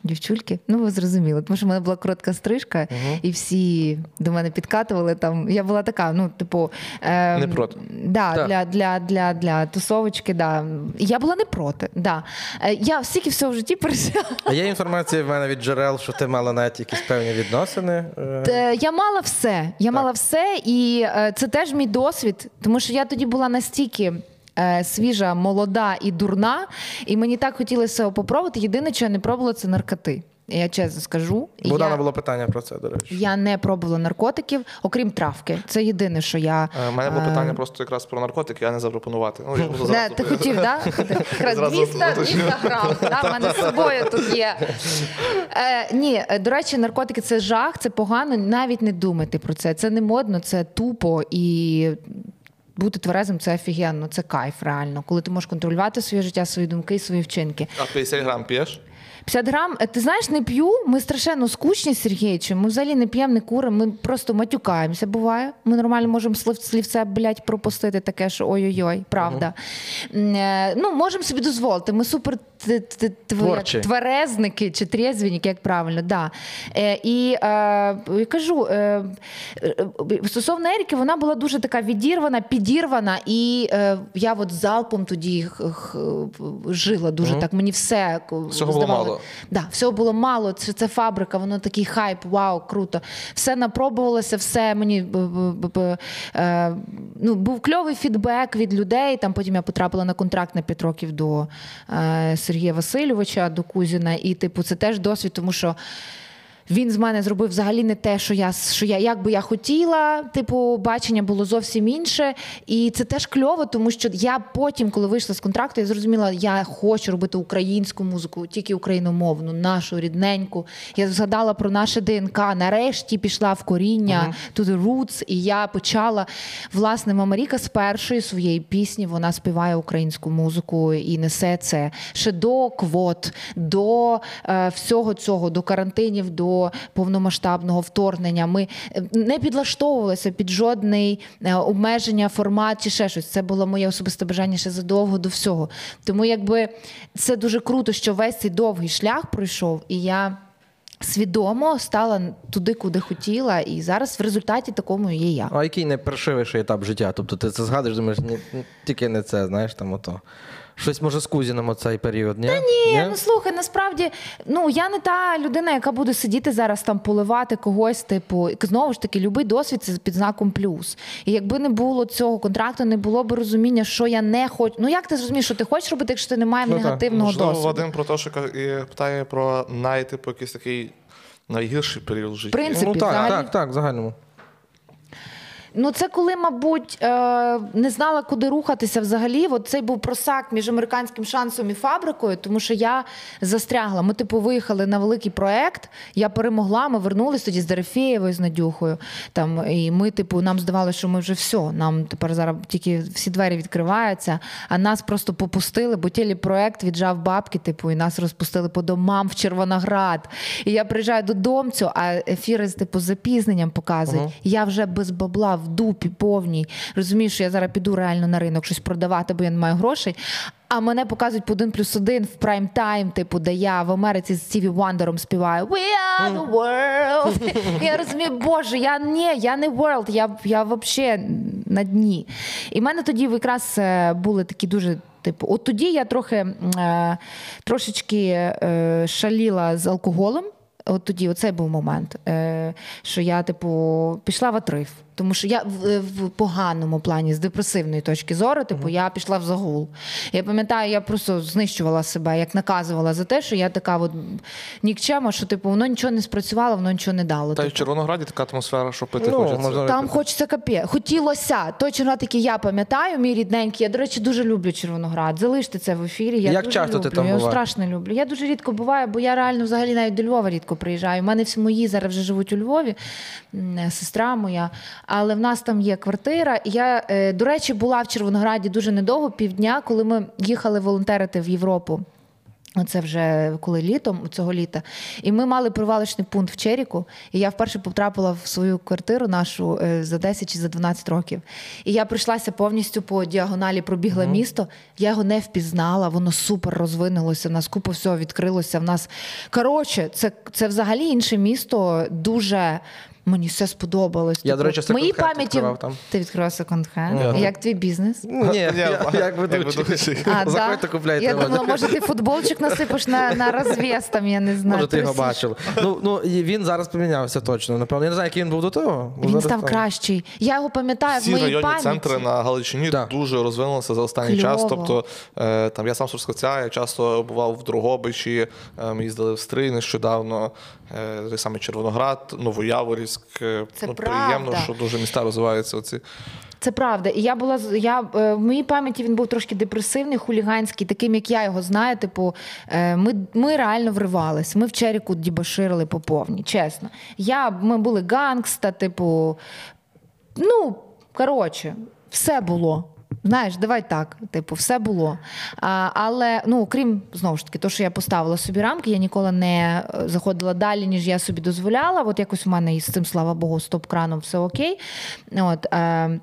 Дівчульки, ну ви зрозуміли, тому що в мене була коротка стрижка, і всі до мене підкатували там. Я була така, ну, типу, е, Не проти. Да, Так. Для, для, для, для тусовочки, да. Я була не проти. Да. Е, Я стільки всього в житті пережила. А є інформація в мене від джерел, що ти мала навіть якісь певні відносини. е, Я мала все. Я мала все, і е, це теж мій досвід, тому що я тоді була настільки. Е, Свіжа, молода і дурна, і мені так хотілося попробувати. Єдине, що я не пробувала, це наркоти. Я чесно скажу. Богдана я, було питання про це, до речі. я не пробувала наркотиків, окрім травки. Це єдине, що я У мене було е, питання просто якраз про наркотики, а не запропонувати. Ну, я Не, зразу- ти (laughs) хотів, так? Якраз 200, 200 грам. В мене з собою тут є. Е, ні, е, до речі, наркотики це жах, це погано. Навіть не думайте про це. Це не модно, це тупо і. Бути тверезим це офігенно, це кайф реально. Коли ти можеш контролювати своє життя, свої думки, свої вчинки. А 50 грам п'єш? 50 грам, Е, ти знаєш, не п'ю. Ми страшенно скучні з Сергійчем. Ми взагалі не п'ємо, не куримо, ми просто матюкаємося. Буває. Ми нормально можемо слів, слівце, блядь, пропустити таке, що ой-ой-ой, правда. Е, Ну, можемо собі дозволити. Ми супер тверезники чи трезвенники, як правильно, да. Е, і я кажу, стосовно Еріки, вона була дуже така відірвана, підірвана, і я от залпом тоді жила дуже так. Мені все було Да, всього було мало. Це, це фабрика, воно такий хайп, вау, круто. Все напробувалося, все мені е, ну, був кльовий фідбек від людей. Там потім я потрапила на контракт на 5 років до е, Сергія Васильовича, до Кузіна. І, типу, це теж досвід, тому що. Він з мене зробив взагалі не те, що я що я як би я хотіла. Типу, бачення було зовсім інше. І це теж кльово, тому що я потім, коли вийшла з контракту, я зрозуміла, я хочу робити українську музику, тільки україномовну, нашу рідненьку. Я згадала про наше ДНК. Нарешті пішла в коріння to the roots, і я почала власне Мамаріка з першої своєї пісні. Вона співає українську музику і несе це ще до квот, до е, всього цього, до карантинів, до повномасштабного вторгнення. Ми е, не підлаштовувалися під жодний е, обмеження, формат чи ще щось. Це було моє особисте бажання ще задовго до всього. Тому якби це дуже круто, що весь цей довгий шлях пройшов, і я. Свідомо стала туди, куди хотіла, і зараз в результаті такому є я. А який найпершивіший етап життя? Тобто ти це згадуєш, думаєш, ні, тільки не це, знаєш, там ото. Щось може з Кузіном оцей період, ні? Та Ні, ну слухай, насправді, ну я не та людина, яка буде сидіти зараз там поливати когось. Типу, І знову ж таки, любий досвід це під знаком плюс. І якби не було цього контракту, не було б розуміння, що я не хочу. Ну як ти зрозумієш, що ти хочеш робити, якщо ти не маєш Ну, негативного Можливо, досвіду? Вадим про те, що питає про най, типу, якийсь такий найгірший період в житті. В принципі, ну так, взагалі. так, так, в загальному. Ну, це коли, мабуть, е, не знала, куди рухатися взагалі. От цей був просак між американським шансом і фабрикою, тому що я застрягла. Ми, типу, виїхали на великий проект. Я перемогла. Ми вернулись тоді з Дерефєєвою, з Надюхою. Там, і ми, типу, нам здавалося, що ми вже все. Нам тепер зараз тільки всі двері відкриваються, а нас просто попустили, бо телепроект віджав бабки, типу, і нас розпустили по домам в Червоноград. І я приїжджаю додомцю, а ефіри з типу з запізненням показують. Я вже без бабла в дупі повній. Розумію, що я зараз піду реально на ринок щось продавати, бо я не маю грошей. А мене показують по один плюс один в прайм тайм, типу, де я в Америці з Стіві Вандером співаю We are the world. Я розумію, боже, я ні, я не world, я, я взагалі на дні. І в мене тоді якраз е, були такі дуже. Типу, от тоді я трохи е, трошечки е, шаліла з алкоголем. От тоді, оцей був момент, е, що я, типу, пішла в атриф. Тому що я в, в поганому плані, з депресивної точки зору, типу, я пішла в загул. Я пам'ятаю, я просто знищувала себе, як наказувала за те, що я така от нікчема, що типу, воно нічого не спрацювало, воно нічого не дало. Та й в типу. Червонограді така атмосфера, що пити Ну, хочеться. можна- Там хочеться капє. Хотілося. Той Червоноград, який я пам'ятаю, мій рідненький. Я, до речі, дуже люблю Червоноград. Залиште це в ефірі. Я Як дуже часто люблю. ти там я його страшно люблю. Я дуже рідко буваю, бо я реально взагалі навіть до Львова рідко приїжджаю. У мене всі мої зараз вже живуть у Львові, е, сестра моя. Але в нас там є квартира. Я, е, до речі, була в Червонограді дуже недовго, півдня, коли ми їхали волонтерити в Європу. Це вже коли літом цього літа. І ми мали привалочний пункт в Черіку. І я вперше потрапила в свою квартиру нашу е, за 10 чи за 12 років. І я прийшлася повністю по діагоналі, пробігла місто. Я його не впізнала, воно супер розвинулося. В нас купа всього відкрилося. В нас коротше, це, це взагалі інше місто. Дуже мені все сподобалось. Я, до Типу, речі, в моїй пам'яті відкривав там. ти відкривав секонд-хенд? Ні. Як твій бізнес? Ні, я- як як ведучий. (laughs) Заходьте, купляйте. Я думала, може ти футболчик насипиш на, на розв'яз, там, я не знаю. Може, ти його бачив. Ну, ну, і він зараз помінявся точно. Напевно, я не знаю, який він був до того. Він Зараз став там. кращий. Я його пам'ятаю в Всі моїй районні пам'яті. центри на Галичині дуже розвинулися за останній Кльово. час. Тобто е, там я сам з я часто бував в Дрогобичі, е, ми їздили в Стрий нещодавно, той самий Червоноград, Новояворівськ. Е, Це ну, правда. приємно, що дуже міста розвиваються. Оці. Це правда. І я була я е, в моїй пам'яті він був трошки депресивний, хуліганський, таким як я його знаю. Типу, е, ми, ми реально вривались. Ми в Черіку дібаширили по повній, чесно. Я, ми були гангста, типу, ну коротше, все було. Знаєш, давай так. Типу, все було. А, але ну, крім знову ж таки, то, що я поставила собі рамки, я ніколи не е, заходила далі, ніж я собі дозволяла. От якось у мене із цим, слава Богу, з топ-краном все окей. От, е,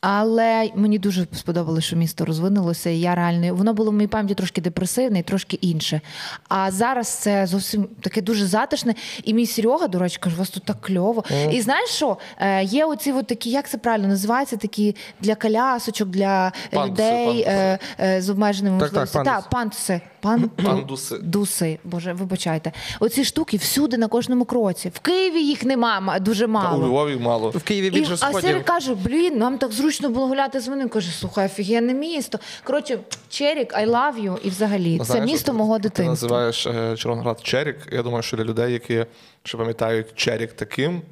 але мені дуже сподобалося, що місто розвинулося. І я реально воно було в моїй пам'яті трошки депресивне і трошки інше. А зараз це зовсім таке дуже затишне. І мій Серега, до речі, каже, у вас тут так кльово. І знаєш що? Е, є оці от такі, як це правильно називається, такі для колясочок, для Пандуси, людей пандуси. е, е, з обмеженими Так, так, можливостями. Так, пандуси. Пан... (clears throat) Пандуси. Дуси, боже, вибачайте. Оці штуки всюди на кожному кроці. В Києві їх нема дуже Та мало. у Львові мало. В Києві І, більше а сходів. Сері каже: блін, нам так зручно було гуляти з мене. Каже, слухай, офігенне місто. Коротше, Черік, I love you. І взагалі, це Знаєш, місто от мого Ти називаєш е, Червоноград Черік. Я думаю, що для людей, які ще пам'ятають Черік таким,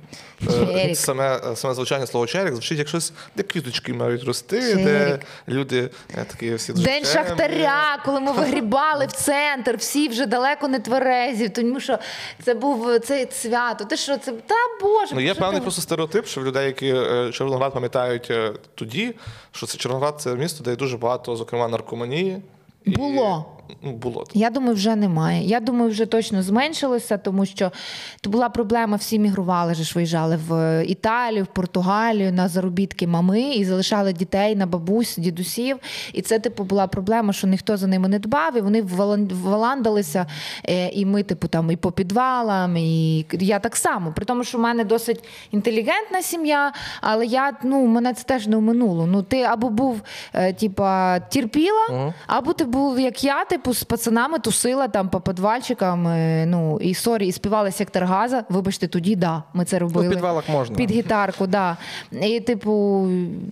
е, (laughs) саме, саме звучання слова Черік звучить як щось, де квіточки мають рости, Черік. де люди е, такі всі дуже День чемні. Шахтаря, коли ми вигрібали в центр, всі вже далеко не тверезі, тому що це був це свято. Ти що це та боже, Ну, є певний ти- просто стереотип, що в людей, які е, Червоноград пам'ятають е, тоді, що це Червоноград це місто, де є дуже багато, зокрема, наркоманії. І- Було. Ну, було. Я думаю, вже немає. Я думаю, вже точно зменшилося, тому що то була проблема, всі мігрували, ж виїжджали в Італію, в Португалію на заробітки мами і залишали дітей на бабусь, дідусів. І це, типу, була проблема, що ніхто за ними не дбав, і вони валан- валандалися. Е, І ми, типу, там і по підвалам, і я так само. При тому, що в мене досить інтелігентна сім'я, але я ну мене це теж не оминуло. Ну ти або був е, типа терпіла, або ти був як я, типу, з пацанами тусила там по підвальчикам. е, Ну і sorry, і співала Сектор газа. Вибачте, тоді да, ми це робили. Ну, в підвалах можна. Під гітарку, да. І, типу,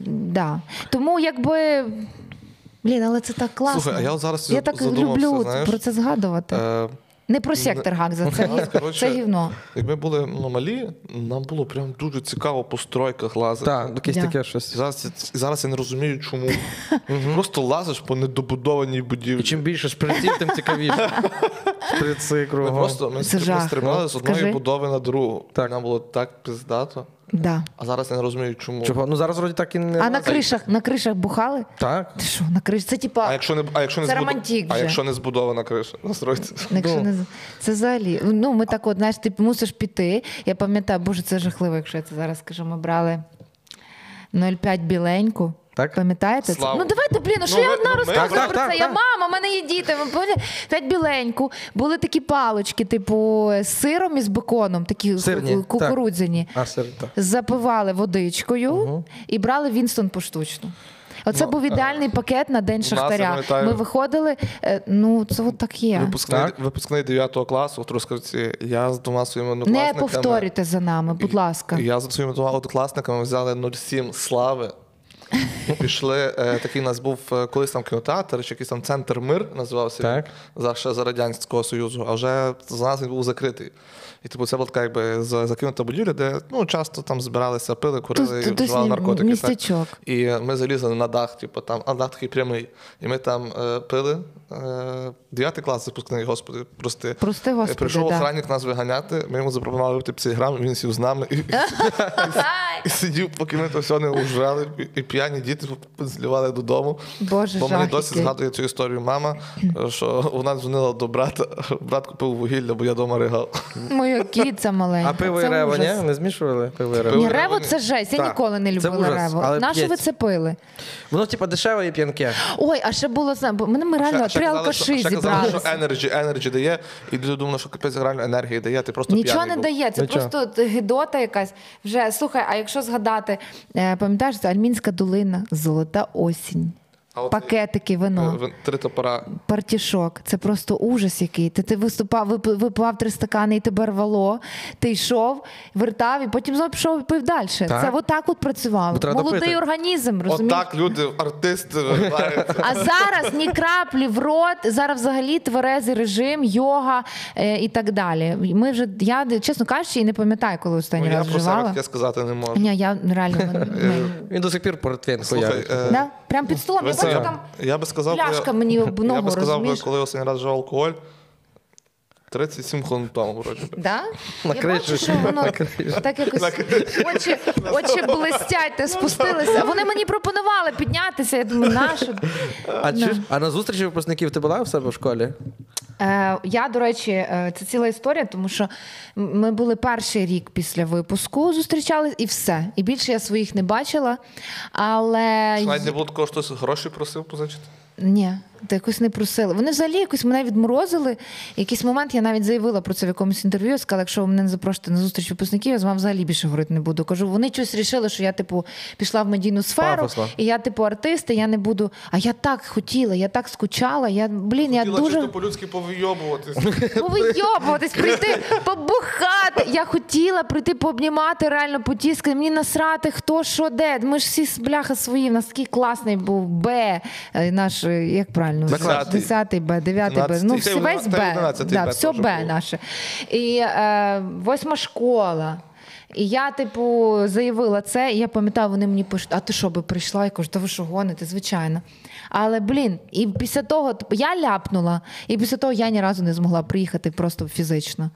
да. Тому якби. Блін, але це так класно. Слухай, а я зараз я так задумався, люблю знаєш, про це згадувати. Е, Не про сектор Гагза, це, Нас, коротше, це гівно. Як ми були ну, малі, нам було прям дуже цікаво по стройках лазити. Так, якесь таке щось. Зараз, зараз я не розумію, чому. (laughs) Просто лазиш по недобудованій будівлі. І чим більше шприців, тим цікавіше. (laughs) Шприци кругом. просто ми, просто ми стрибали з одної будови на другу. Так. Нам було так пиздато. Да. А зараз я не розумію, чому. Чого? Ну зараз вроді так і не. А на кришах, на кришах бухали? Так. Ти що, на кришах? Це типа. А якщо не, а якщо не, Це збудо- романтик а якщо не збудована криша на стройці? Якщо не... Це взагалі. Ну, ми так от, знаєш, ти мусиш піти. Я пам'ятаю, боже, це жахливо, якщо я це зараз скажу. Ми брали 0,5 біленьку. Так? Пам'ятаєте? це? Ну давайте, блін, ну що Ну, я ви- одна ну, ми- розказую Так, про так, це. так. Я мама, в мене є діти. Ви поняли? П'ять біленьку. Були такі палочки, типу, з сиром і з беконом, такі Сирні, ку- кукурудзяні. А, сир, так. Запивали водичкою і брали Вінстон поштучно. Оце Ну, був ідеальний пакет на день нас, я Шахтаря. пам'ятаю- Ми виходили, е, ну це от так є. Випускний, Так. випускний 9 класу в Трускавці. Я з двома своїми Не однокласниками. повторюйте за нами, будь ласка. Я за своїми двома однокласниками взяли 07 слави. Пішли, е, такий у нас був е, колись там кінотеатр, чи якийсь там центр мир називався Так. за ще за Радянського Союзу, а вже за нас він був закритий. І типу це була така якби закинута будівля, де ну, часто там збиралися, пили, курили і вживали наркотики. так. І ми залізли на дах, типу, там, а дах такий прямий. І ми там е, пили. Е, дев'ятий клас випускний, господи, прости. Прости, Господи, Прийшов да. охранник нас виганяти, ми йому запропонували випити 50 грам, він сів з нами (laughs) і, і сидів, поки ми то все не ужрали, і, і п'яні діти зливали додому. Боже, Бо мені досі згадує цю історію мама, що вона дзвонила до брата, брат купив вугілля, бо я вдома ригав. Моя кіця маленька. А пиво Це і рево, ні? Не змішували пиво і рево? Ні, рево це жесть. Я Так, ніколи не це любила ужас, рево. але На ви це пили? Воно, типа, дешеве і п'янке. Ой, а ще було бо мене ми реально три алкаші казали, що енерджі, енерджі дає, і люди думали, що капець реально енергії дає, ти просто Нічого п'яний не був. дає, це Нічого. просто гидота якась. Вже слухай, а якщо згадати, е, пам'ятаєш, це Альмінська долина, золота осінь. А от- Пакетики, вино. Е, Три топора. Партішок, це просто ужас який. Ти, ти виступав, випивав три стакани і тебе рвало. Ти йшов, вертав і потім знову пішов і пив далі. Це отак от працювало. Треба Молодий допити. організм, розумієш? Отак люди, артисти. А зараз ні краплі в рот, зараз взагалі тверезий режим, йога е, і так далі. Ми вже я чесно кажучи, і не пам'ятаю, коли останній Ну, раз вживала. таке сказати не можу. Ні, я реально ми- Він до сих пір е, да? прям під столом. Це- там я би сказав, пляшка мені ногу, я би сказав, розумієш? коли останній раз вживав алкоголь, 37 хвилин тому, вроді. Да? На Я бачу, що воно так якось очі, очі блистять, та спустилися. Вони мені пропонували піднятися. Я думаю, нащо? А, чи, а на зустрічі випускників ти була в себе в школі? Е, я, до речі, е, це ціла історія, тому що ми були перший рік після випуску, зустрічались і все. І більше я своїх не бачила. Але навіть не було такого, що хтось гроші просив позичити. ні, то якось не просили. Вони взагалі якось мене відморозили. Якийсь момент я навіть заявила про це в якомусь інтерв'ю. Сказала, якщо ви мене не запрошуєте на зустріч випускників, я з вами взагалі більше говорити не буду. Кажу, вони щось рішили, що я, типу, пішла в медійну сферу, Пафосно. і я, типу, артист, і я не буду. А я так хотіла, я так скучала. Я, блін, я дуже. чисто по-людськи повийобуватись. (laughs) Повийобуватись, прийти побухати. Я хотіла прийти пообнімати, реально потіскати. Мені насрати, хто що де. Ми ж всі бляха свої. У нас такий класний був Б. е, Наш е, як правильно Десятий. 10 Б, 9 Б. Ну, весь Б. Да, все Б наше. І е, восьма школа. І я, типу, заявила це, і я пам'ятаю, вони мені пишуть, а ти що би прийшла? Я кажу, та ви що гоните, звичайно. Але блін, і після того типу, я ляпнула, і після того я ні разу не змогла приїхати просто фізично.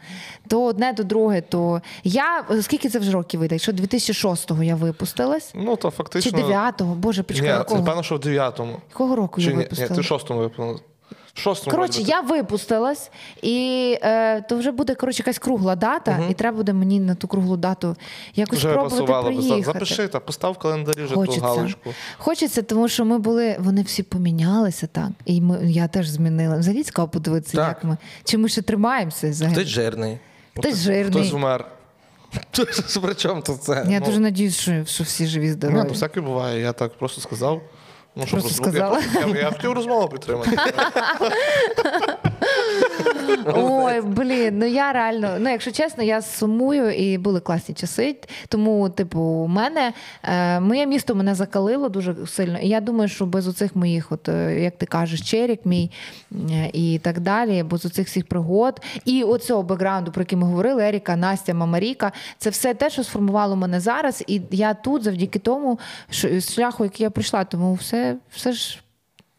То одне, то друге, то я скільки це вже років вийде? Якщо 2006-го я випустилась, Ну, то фактично. чи 9-го? Боже, Ні, почекай, це якого? що в 9-му. якого року Чи я ні, ні, ти в 6-му випустила. 6-му. Коротше, я випустилась, і е, то вже буде коротше, якась кругла дата, і треба буде мені на ту круглу дату якось вже спробувати приїхати. Запиши та постав в календарі вже ту Хочеться. галочку. Хочеться, тому що ми були, вони всі помінялися так. І ми, я теж змінила. Взагалі цікаво подивитися, Так. як ми. Чи ми ще тримаємося взагалі? Хтось жирний. Хтось жирний. Хтось вмер. (laughs) При чому тут це? Я дуже надіюсь, що, що всі живі Ні, здорові. ну всяке буває. Я так просто сказав. Ну, що Просто сказала? Я, я, я хотів розмову підтримати. Ой, блін, ну я реально, ну якщо чесно, я сумую і були класні часи. Тому, типу, у мене е, моє місто мене закалило дуже сильно. І я думаю, що без оцих моїх, от е, як ти кажеш, черік мій е, і так далі, без оцих всіх пригод, і оцього бекграунду, про який ми говорили, Еріка, Настя, Мамаріка, це все те, що сформувало мене зараз. І я тут завдяки тому що, шляху, який я прийшла. Тому все, все ж.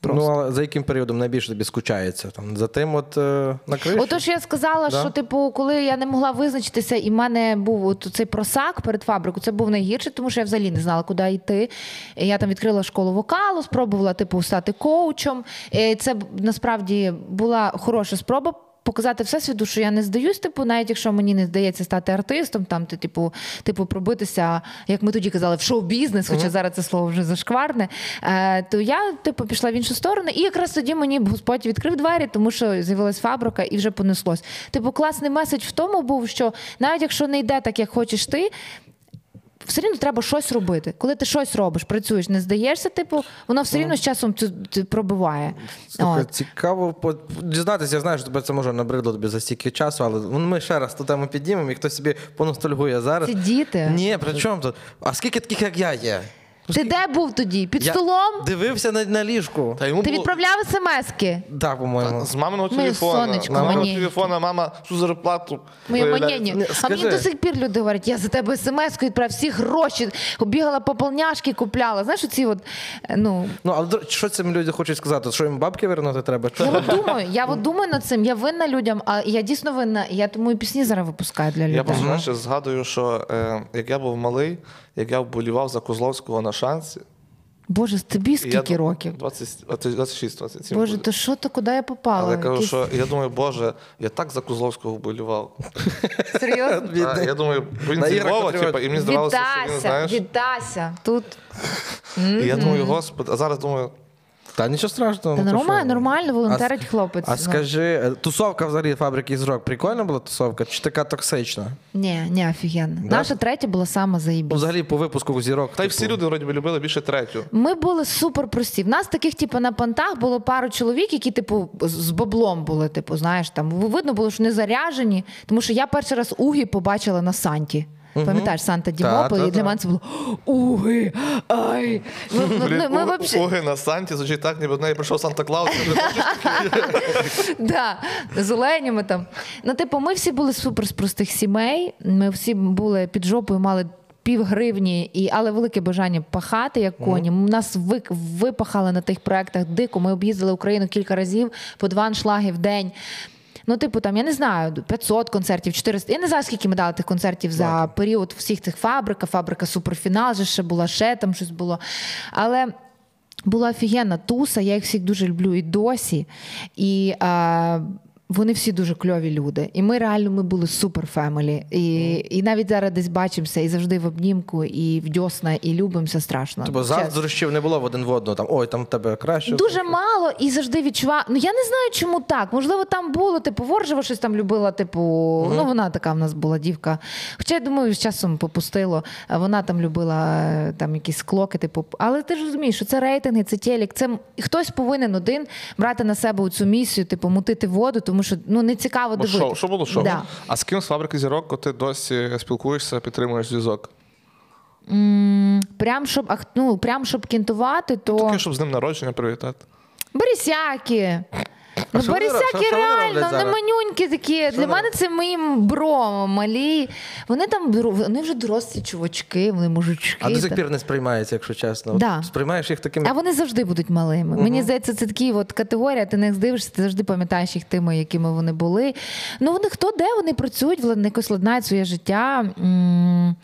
Ну, але за яким періодом найбільше тобі скучається? Там, за тим, от е, на криші? Отож, я сказала, Да. що типу, коли я не могла визначитися, і в мене був от цей просак перед фабрикою, це був найгірше, тому що я взагалі не знала, куди йти. Я там відкрила школу вокалу, спробувала типу стати коучем. І це насправді була хороша спроба. Показати всесвіту, що я не здаюсь, типу, навіть якщо мені не здається стати артистом, там ти, типу, типу, пробитися, як ми тоді казали, в шоу-бізнес, хоча зараз це слово вже зашкварне. Е, то я, типу, пішла в іншу сторону, і якраз тоді мені Господь відкрив двері, тому що з'явилась фабрика і вже понеслось. Типу, класний меседж в тому був, що навіть якщо не йде так, як хочеш ти. Все рівно треба щось робити. Коли ти щось робиш, працюєш, не здаєшся, типу, воно все рівно з часом пробиває. Слухай, цікаво по- дізнатися. Я знаю, що тебе це може набридло тобі за стільки часу, але ми ще раз ту тему піднімемо, і хтось собі поностальгує зараз. Це діти. Ні, при чому тут? А скільки таких, як я є? Ти де був тоді? Під Я столом? Дивився на, на ліжку. Та йому Ти було- відправляв смски? Так, по-моєму. З маминого Моє телефона. сонечко, З маминого мені. телефона мама всю зарплату. Моє манєння. А скажи. мені до сих пір люди говорять, я за тебе смс-ку відправ всі гроші, бігала по полняшки, купляла. Знаєш, оці от, е, ну, Ну, але що цим люди хочуть сказати? Що їм бабки вернути треба? Я от думаю, я от думаю над цим, я винна людям, а я дійсно винна. Я тому і пісні зараз випускаю для Я людей. просто знаєш, згадую, що е, як я був малий, як я вболівав за Козловського на шансі. Боже, тобі скільки я, років? 26, 27. Боже, буде. то що то куди я попала? Але я кажу, що я думаю, Боже, я так за Козловського вболівав. Серйозно? (laughs) А, я думаю, він На зі Львова, типу, і мені здавалося, що він, Віддайся, знаєш. віддайся. Тут І я думаю, Господи, а зараз думаю, Та нічого страшного. Та ну, то нормально, що? нормально, волонтерить А хлопець. А Ну. скажи, е, тусовка взагалі фабрики з рок прикольна була тусовка? Чи така токсична? ні, ні, офігенно. Да? Наша третя була сама Ну, взагалі по випуску зірок. та й типу. всі люди вроді би любили більше третю. Ми були супер прості. В нас таких, типу, на понтах було пару чоловік, які, типу, з з баблом були, типу, знаєш, там видно було, що не заряжені. Тому що я перший раз Угі побачила на Санті. Пам'ятаєш, Санта Дімопол, і для мене це було Уги! Ай! Ми, ми, Блін, ми, ми у- вообще- Оги на Санті звучить так, ніби до неї прийшов Санта Клаус. (laughs) Да, з оленями там. Ну, типу, ми всі були супер з простих сімей. Ми всі були під жопою, мали пів гривні, і, але велике бажання пахати, як коні. Нас ви, випахали на тих проектах дико. Ми об'їздили Україну кілька разів по два аншлаги в день. Ну, типу, там, я не знаю, 500 концертів, 400. Я не знаю, скільки ми дали тих концертів за період всіх цих фабрика, фабрика Суперфінал, же ще була, ще там щось було. Але. Була офігенна туса, я їх всіх дуже люблю і досі. І а, вони всі дуже кльові люди. І ми реально ми були супер фемелі. І, і навіть зараз десь бачимося і завжди в обнімку, і в дьосна, і любимося страшно. Тобто Чесно. заздрощів не було в один в одного. Там ой, там в тебе краще. Дуже мало і завжди відчувала. Ну я не знаю, чому так. Можливо, там було, типу, Воржева щось там любила, типу, ну вона така в нас була дівка. Хоча я думаю, з часом попустило. Вона там любила е, там якісь клоки, типу. Але ти ж розумієш, що це рейтинги, це телек. Це хтось повинен один брати на себе цю місію, типу, мутити воду, тому що ну не цікаво Бо дивитися. шоу, що було шоу? Да. А з ким з фабрики зірок ти досі спілкуєшся, підтримуєш зв'язок? Прям щоб ах, ну, прям щоб кінтувати, то Тільки щоб з ним народження привітати. Борисяки. Ну, що Борисяки що- що реально, вони зараз? манюнькі такі. Для мене це моїм бро малі. Вони там вони вже дорослі чувачки, вони мужички. А до сих пір не сприймається, якщо чесно. Да. Сприймаєш їх такими. А вони завжди будуть малими. Мені здається, це такі от категорія, ти на них дивишся, ти завжди пам'ятаєш їх тими, якими вони були. Ну, вони хто де вони працюють, вони якось ладнають своє життя. М,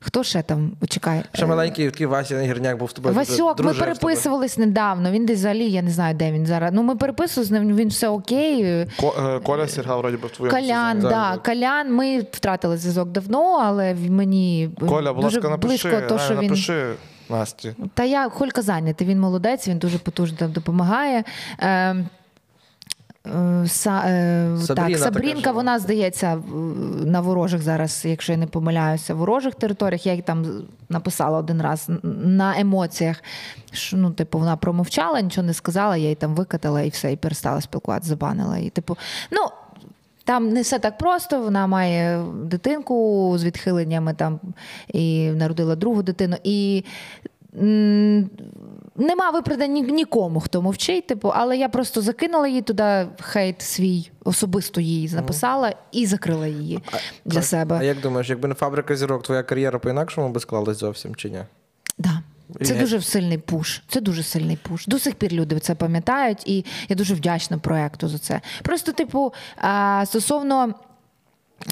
Хто ще там чекає? Ще маленький такий Вася Гірняк був з тобою. Васьок, ми переписувались недавно. Він десь взагалі, я не знаю, де він зараз. Ну, ми переписувалися з ним, він все окей. Ко- е, Коля Сірга, вроді би, в твоєму Калян, сезоні. да, Калян. Ми втратили зв'язок давно, але в- мені Коля, будь ласка, напиши, близько то, що реально, він. напиши Насті. Та я Холька зайнятий, він молодець, він дуже потужно допомагає. Е, е, Са, е, Сабріна так, Сабрінка, вона здається на ворожих зараз, якщо я не помиляюся, ворожих територіях. Я їй там написала один раз на емоціях. Що, ну, типу, вона промовчала, нічого не сказала, я їй там викатала і все, і перестала спілкуватися, забанила. І, типу, ну, там не все так просто. Вона має дитинку з відхиленнями там і народила другу дитину. І м, нема виправдань ні- нікому, хто мовчить. Типу, але я просто закинула їй туди хейт свій, особисто їй написала і закрила її для А себе. як думаєш, якби не фабрика зірок, твоя кар'єра по-інакшому би склалась зовсім чи ні? Да. Це І- дуже сильний пуш. Це дуже сильний пуш. До сих пір люди це пам'ятають, і я дуже вдячна проекту за це. Просто, типу, стосовно.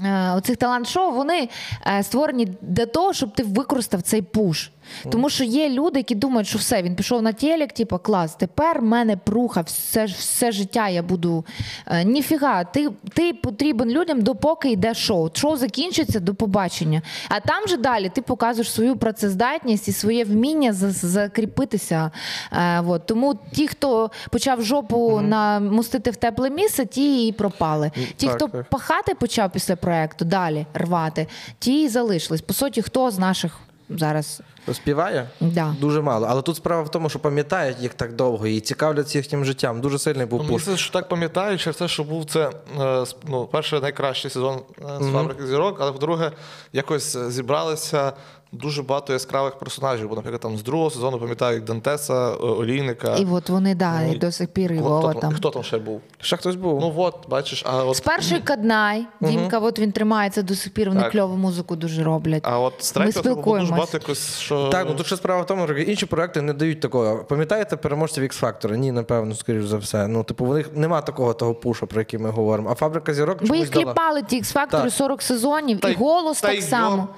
е, Оцих талант-шоу вони е, створені для того, щоб ти використав цей пуш. Тому що є люди, які думають, що все, він пішов на телек, типу, клас, тепер в мене пруха, все, все життя я буду. Е, Ніфіга, ти, ти потрібен людям, допоки йде шоу. Шоу закінчиться до побачення. А там же далі ти показуєш свою працездатність і своє вміння закріпитися. Е, от. Тому ті, хто почав жопу намустити в тепле місце, ті і пропали. Ті, так, хто так. пахати почав після проекту, далі рвати, ті і залишились. По суті, хто з наших зараз Співає? Да. Дуже мало. Але тут справа в тому, що пам'ятають їх так довго і цікавляться їхнім життям. Дуже сильний був Ну, мені пуш. що так пам'ятаю, через те, що був це е, ну, перший найкращий сезон е, з фабрики зірок, але по-друге, якось е, зібралися дуже багато яскравих персонажів. Бо, наприклад, там з другого сезону пам'ятаю Дантеса, е, Олійника. і от вони да, Ну, і до сих пір і Хто, Вова там, хто там ще був? Ще хтось був. Ну от, бачиш, а от, З першої Каднай, Дімка, от він тримається до сих пір, вони Так. кльову музику дуже роблять. а от з Ми третього було дуже багато якось, що Так, ну тут ще справа в тому, що інші проекти не дають такого. Пам'ятаєте переможців X Factor? Ні, напевно, скоріш за все. Ну, типу, у них нема такого того пушу, про який ми говоримо. А фабрика зірок Бо їх чомусь дала. кліпали ті X-Factor 40 сезонів, Та і голос та так само. його-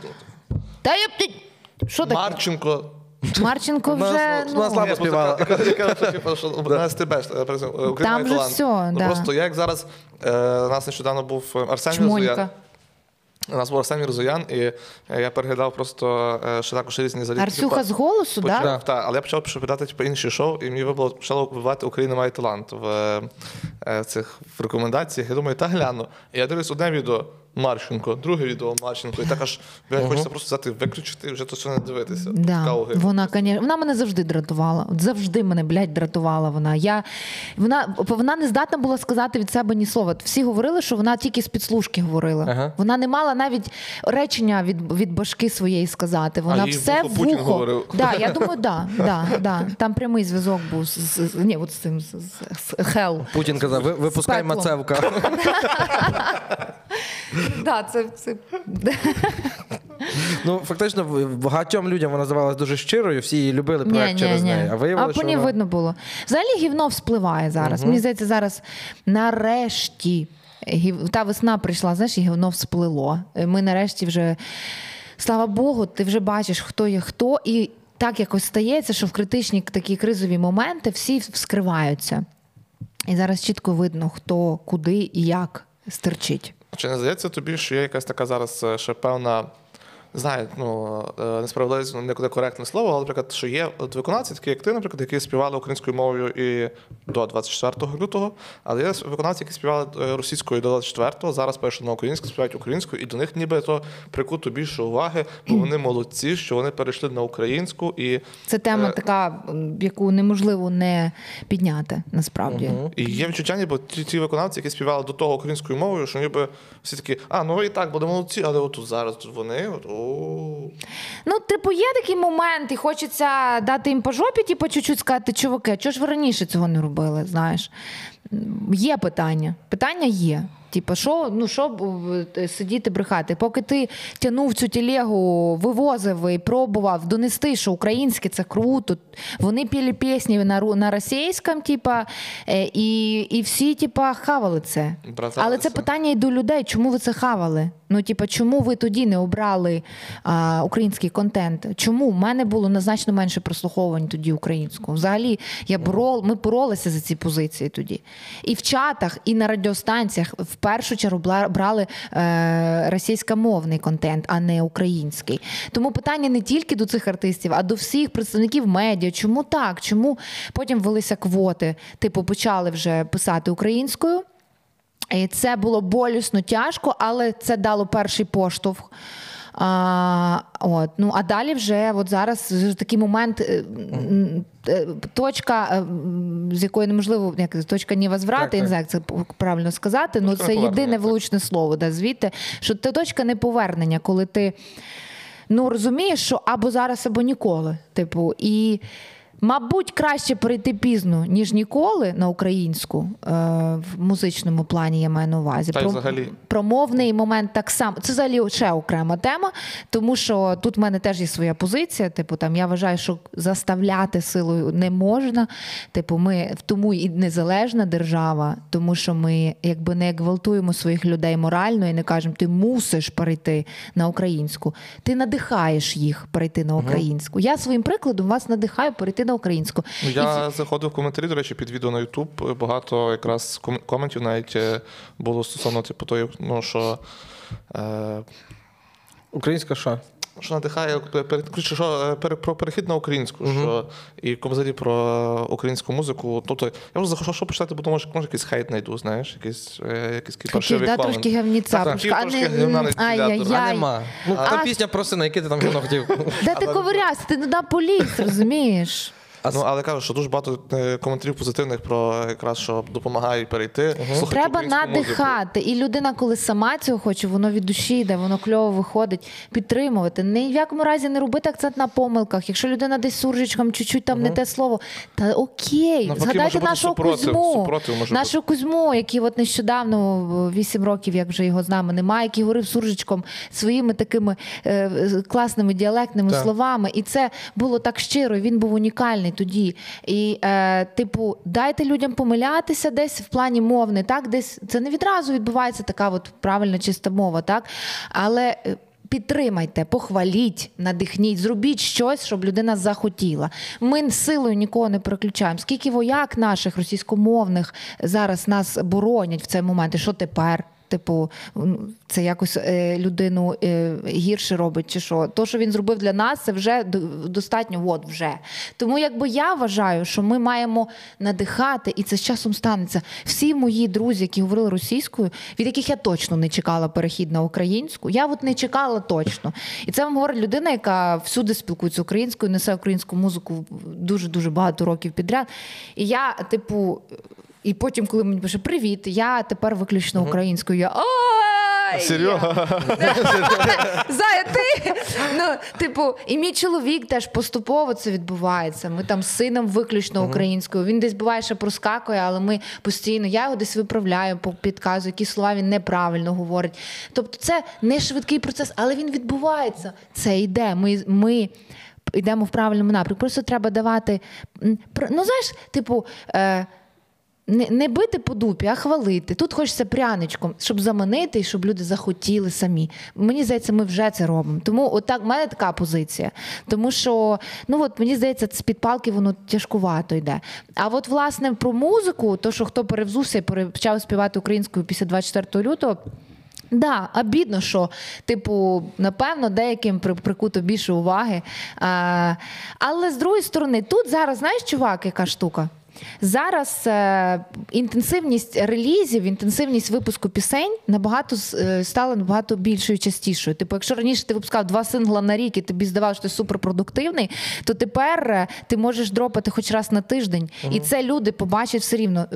Та я б. Що таке? Марченко. Марченко (laughs) вже. ну, (laughs) вона слабо співала. що, що Там має же талант. всьо, Ну. Просто як зараз е, у нас нещодавно був е, Арсеній Чмонька. У нас був Арсен Розоян, і е, я переглядав просто е, ще також різні залізні. Арсюха з голосу, Почав, так? але я почав переглядати типу, інші шоу, і мені вибило, почало вбивати Україна має талант в в цих в рекомендаціях. Я думаю, та гляну. І я дивлюсь одне відео Марченко, друге відео Марченко. І так аж блядь, хочеться просто взяти, виключити і вже то все не дивитися. Да. Вона, конечно, вона мене завжди дратувала. От завжди мене, блядь, дратувала вона. Я, вона, вона не здатна була сказати від себе ні слова. Всі говорили, що вона тільки з підслужки говорила. Ага. Вона не мала навіть речення від, від башки своєї сказати. Вона в все вухо в Путін вухо. говорив. Да, я думаю, да, да, да. Там прямий зв'язок був з, з, з- ні, от з цим з, з, з Хел. Путін казав, випускай. Мацевка. (laughs) Да, це, це... Ну, фактично, багатьом людям вона здавалася дуже щирою, всі її любили проект через неї. А виявилося, по ній вона... видно було. Взагалі гівно вспливає зараз. Мені здається, зараз нарешті гів- та весна прийшла, знаєш, і гівно всплило. Е, Ми нарешті вже, слава Богу, ти вже бачиш, хто є хто. І так якось стається, що в критичні такі кризові моменти всі вскриваються. І зараз чітко видно, хто куди і як стирчить. Чи не здається тобі, що є якась така зараз е, ще певна, знаю, ну е, несправедливість, ну, не коректне слово, але, наприклад, що є от виконавці, такі як ти, наприклад, які співали українською мовою і до 24 лютого, але є виконавці, які співали е, російською до 24-го, зараз перейшли на українську, співають українською, і до них нібито прикуто більше уваги, бо вони (clears throat) молодці, що вони перейшли на українську і. Це тема Е, така, яку неможливо не підняти насправді. І є відчуття, ніби ті, ті виконавці, які співали до того українською мовою, що ніби всі такі, а ну і так будемо молодці, але от зараз тут вони, от. Ну, типу, є такий момент, і хочеться дати їм по жопі, типу, чуть-чуть сказати, чуваки, чого ж ви раніше цього не робили? Знаєш, є питання. Питання є. Типу, що, ну що е, сидіти брехати? Поки ти тягнув цю телегу, вивозив і пробував донести, що українське це круто. Вони піли пісні на, на російському, типа, е, і, і всі, типа, хавали це. Браталися. Але це питання і до людей, чому ви це хавали? Ну, типа, чому ви тоді не обрали а, український контент? Чому У мене було назначно менше прослуховувань тоді українського? Взагалі, я борол, ми боролися за ці позиції тоді. І в чатах, і на радіостанціях в першу чергу брали е, російськомовний контент, а не український. Тому питання не тільки до цих артистів, а до всіх представників медіа. Чому так? Чому потім велися квоти? Типу, почали вже писати українською. І це було болісно тяжко, але це дало перший поштовх. А, от, ну, а далі вже от зараз такий момент, е, е, точка, е, з якої неможливо, як точка невозврату, Так, я не знаю, як це правильно сказати, ну це єдине так. влучне слово, да, звідти, що це точка неповернення, коли ти ну, розумієш, що або зараз, або ніколи. Типу, і. Мабуть, краще перейти пізно, ніж ніколи на українську е, в музичному плані, я маю на увазі. Та й взагалі. Промовний момент так само. Це взагалі ще окрема тема, тому що тут в мене теж є своя позиція. Типу, там я вважаю, що заставляти силою не можна. Типу, ми тому і незалежна держава, тому що ми якби не гвалтуємо своїх людей морально і не кажемо, ти мусиш перейти на українську. Ти надихаєш їх перейти на українську. Я своїм прикладом вас надихаю перейти на українську. Ну, І я заходив в коментарі, до речі, під відео на YouTube. Багато якраз коментів навіть е, було стосовно типу тої, ну що. Е, Українська що? що надихає коротше, що, е, про перехід на українську, що і взагалі про українську музику. Тобто я вже що почитати, бо може, може якийсь хейт знайду, знаєш, якийсь, е, якийсь паршивий да, трошки гавніця. Так, трошки, а не- нема. Ну, А- та пісня про сина, який ти там гівно хотів. Де ти ковирявся? Ти туди поліз, розумієш? Ну, але кажу, що дуже багато е, коментарів позитивних про якраз, що допомагають перейти. слухати Треба українську музику. надихати. І людина, коли сама цього хоче, воно від душі йде, воно кльово виходить, підтримувати. Ні в якому разі не робити акцент на помилках. Якщо людина десь суржичком чуть-чуть там не те слово, та окей, Навпаки, згадайте нашого супротив, Кузьму. супротив може Нашого Кузьму, який от нещодавно, 8 років, як вже його з нами немає, який говорив суржичком своїми такими е, класними діалектними Так. словами. І це було так щиро. Він був унікальний тоді. І, е, типу, дайте людям помилятися десь в плані мовний, так, десь це не відразу відбувається така от правильна чиста мова, так. Але. е, Підтримайте, похваліть, надихніть, зробіть щось, щоб людина захотіла. Ми силою нікого не переключаємо. Скільки вояк наших російськомовних зараз нас боронять в цей момент, і що тепер? Типу, це якось е, людину е, гірше робить, чи що? То, що він зробив для нас, це вже до- достатньо, от вже. Тому якби я вважаю, що ми маємо надихати, і це з часом станеться. Всі мої друзі, які говорили російською, від яких я точно не чекала перехід на українську, я от не чекала точно. І це вам говорить людина, яка всюди спілкується українською, несе українську музику дуже дуже багато років підряд. І я, типу. І потім, коли мені пише Привіт, я тепер виключно українською. Я «А, Зая! Серйозно? (laughs) Зая, ти? Ну, типу, і мій чоловік теж поступово це відбувається. Ми там з сином виключно українською. Він десь буває ще проскакує, але ми постійно, я його десь виправляю, по- підказую, які слова він неправильно говорить. Тобто, це не швидкий процес, але він відбувається. Це йде. Ми. ми Йдемо в правильному напрямку. Просто треба давати. Ну, знаєш, типу, е, не, не бити по дупі, а хвалити. Тут хочеться пряничком, щоб заманити і щоб люди захотіли самі. Мені здається, ми вже це робимо. Тому отак в мене така позиція. Тому що ну от мені здається, з під палки воно тяжкувато йде. А от власне про музику, то що хто перевзувся і почав співати українською після 24 лютого. Да, обідно, що, типу, напевно, деяким прикуто більше уваги. А, але з другої сторони, тут зараз, знаєш, чувак, яка штука? Зараз е, інтенсивність релізів, інтенсивність випуску пісень набагато з- е, стала набагато більшою частішою. Типу, якщо раніше ти випускав два сингла на рік і тобі здавалося, що ти суперпродуктивний, то тепер е, ти можеш дропати хоч раз на тиждень. І це люди побачать все рівно.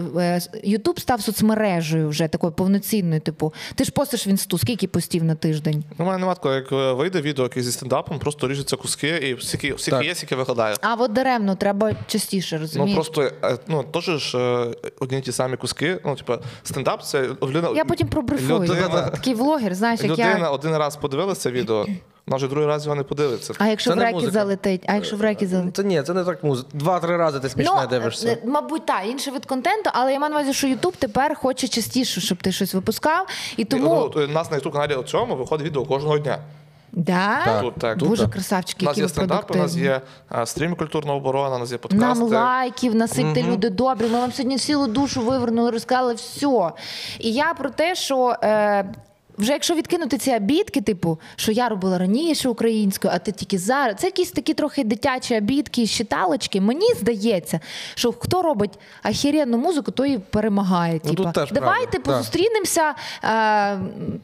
Ютуб став соцмережею вже такою повноцінною. Типу, ти ж постиш в інсту, скільки постів на тиждень? У мене нема такого, як вийде відео якесь зі стендапом, просто ріжуться куски і всіки Так. є, скільки виглядає. А от даремно, треба частіше Ну просто е, ну теж ж е, одні ті самі куски. Ну, типу, стендап це людина. Я потім пробрифую. людина, Такий влогер, знаєш, як людина я. один раз подивилася відео, вона вже другий раз його не подивиться. А якщо Це в музика. залетить, а якщо в реки залетить? Це ні, це не так музика. Два-три рази ти смішне Ну, дивишся. е, мабуть, так, інший вид контенту, але я маю на увазі, що Ютуб тепер хоче частіше, щоб ти щось випускав. І тому. Ну, у нас на youtube каналі цьому виходить відео кожного дня. Да? Тут так. Дуже так. красавчики, У нас які є стендап, у нас є а, стрім культурна оборона, у нас є подкасти. Нам лайків, насипте люди добрі. Ми вам сьогодні цілу душу вивернули, розказали все. І я про те, що. Е, вже якщо відкинути ці обідки, типу, що я робила раніше українською, а ти тільки зараз. Це якісь такі трохи дитячі обідки, щиталочки. Мені здається, що хто робить ахіренну музику, той і перемагає. Ну, Типу, теж давай, правда, типу, так. зустрінемося е,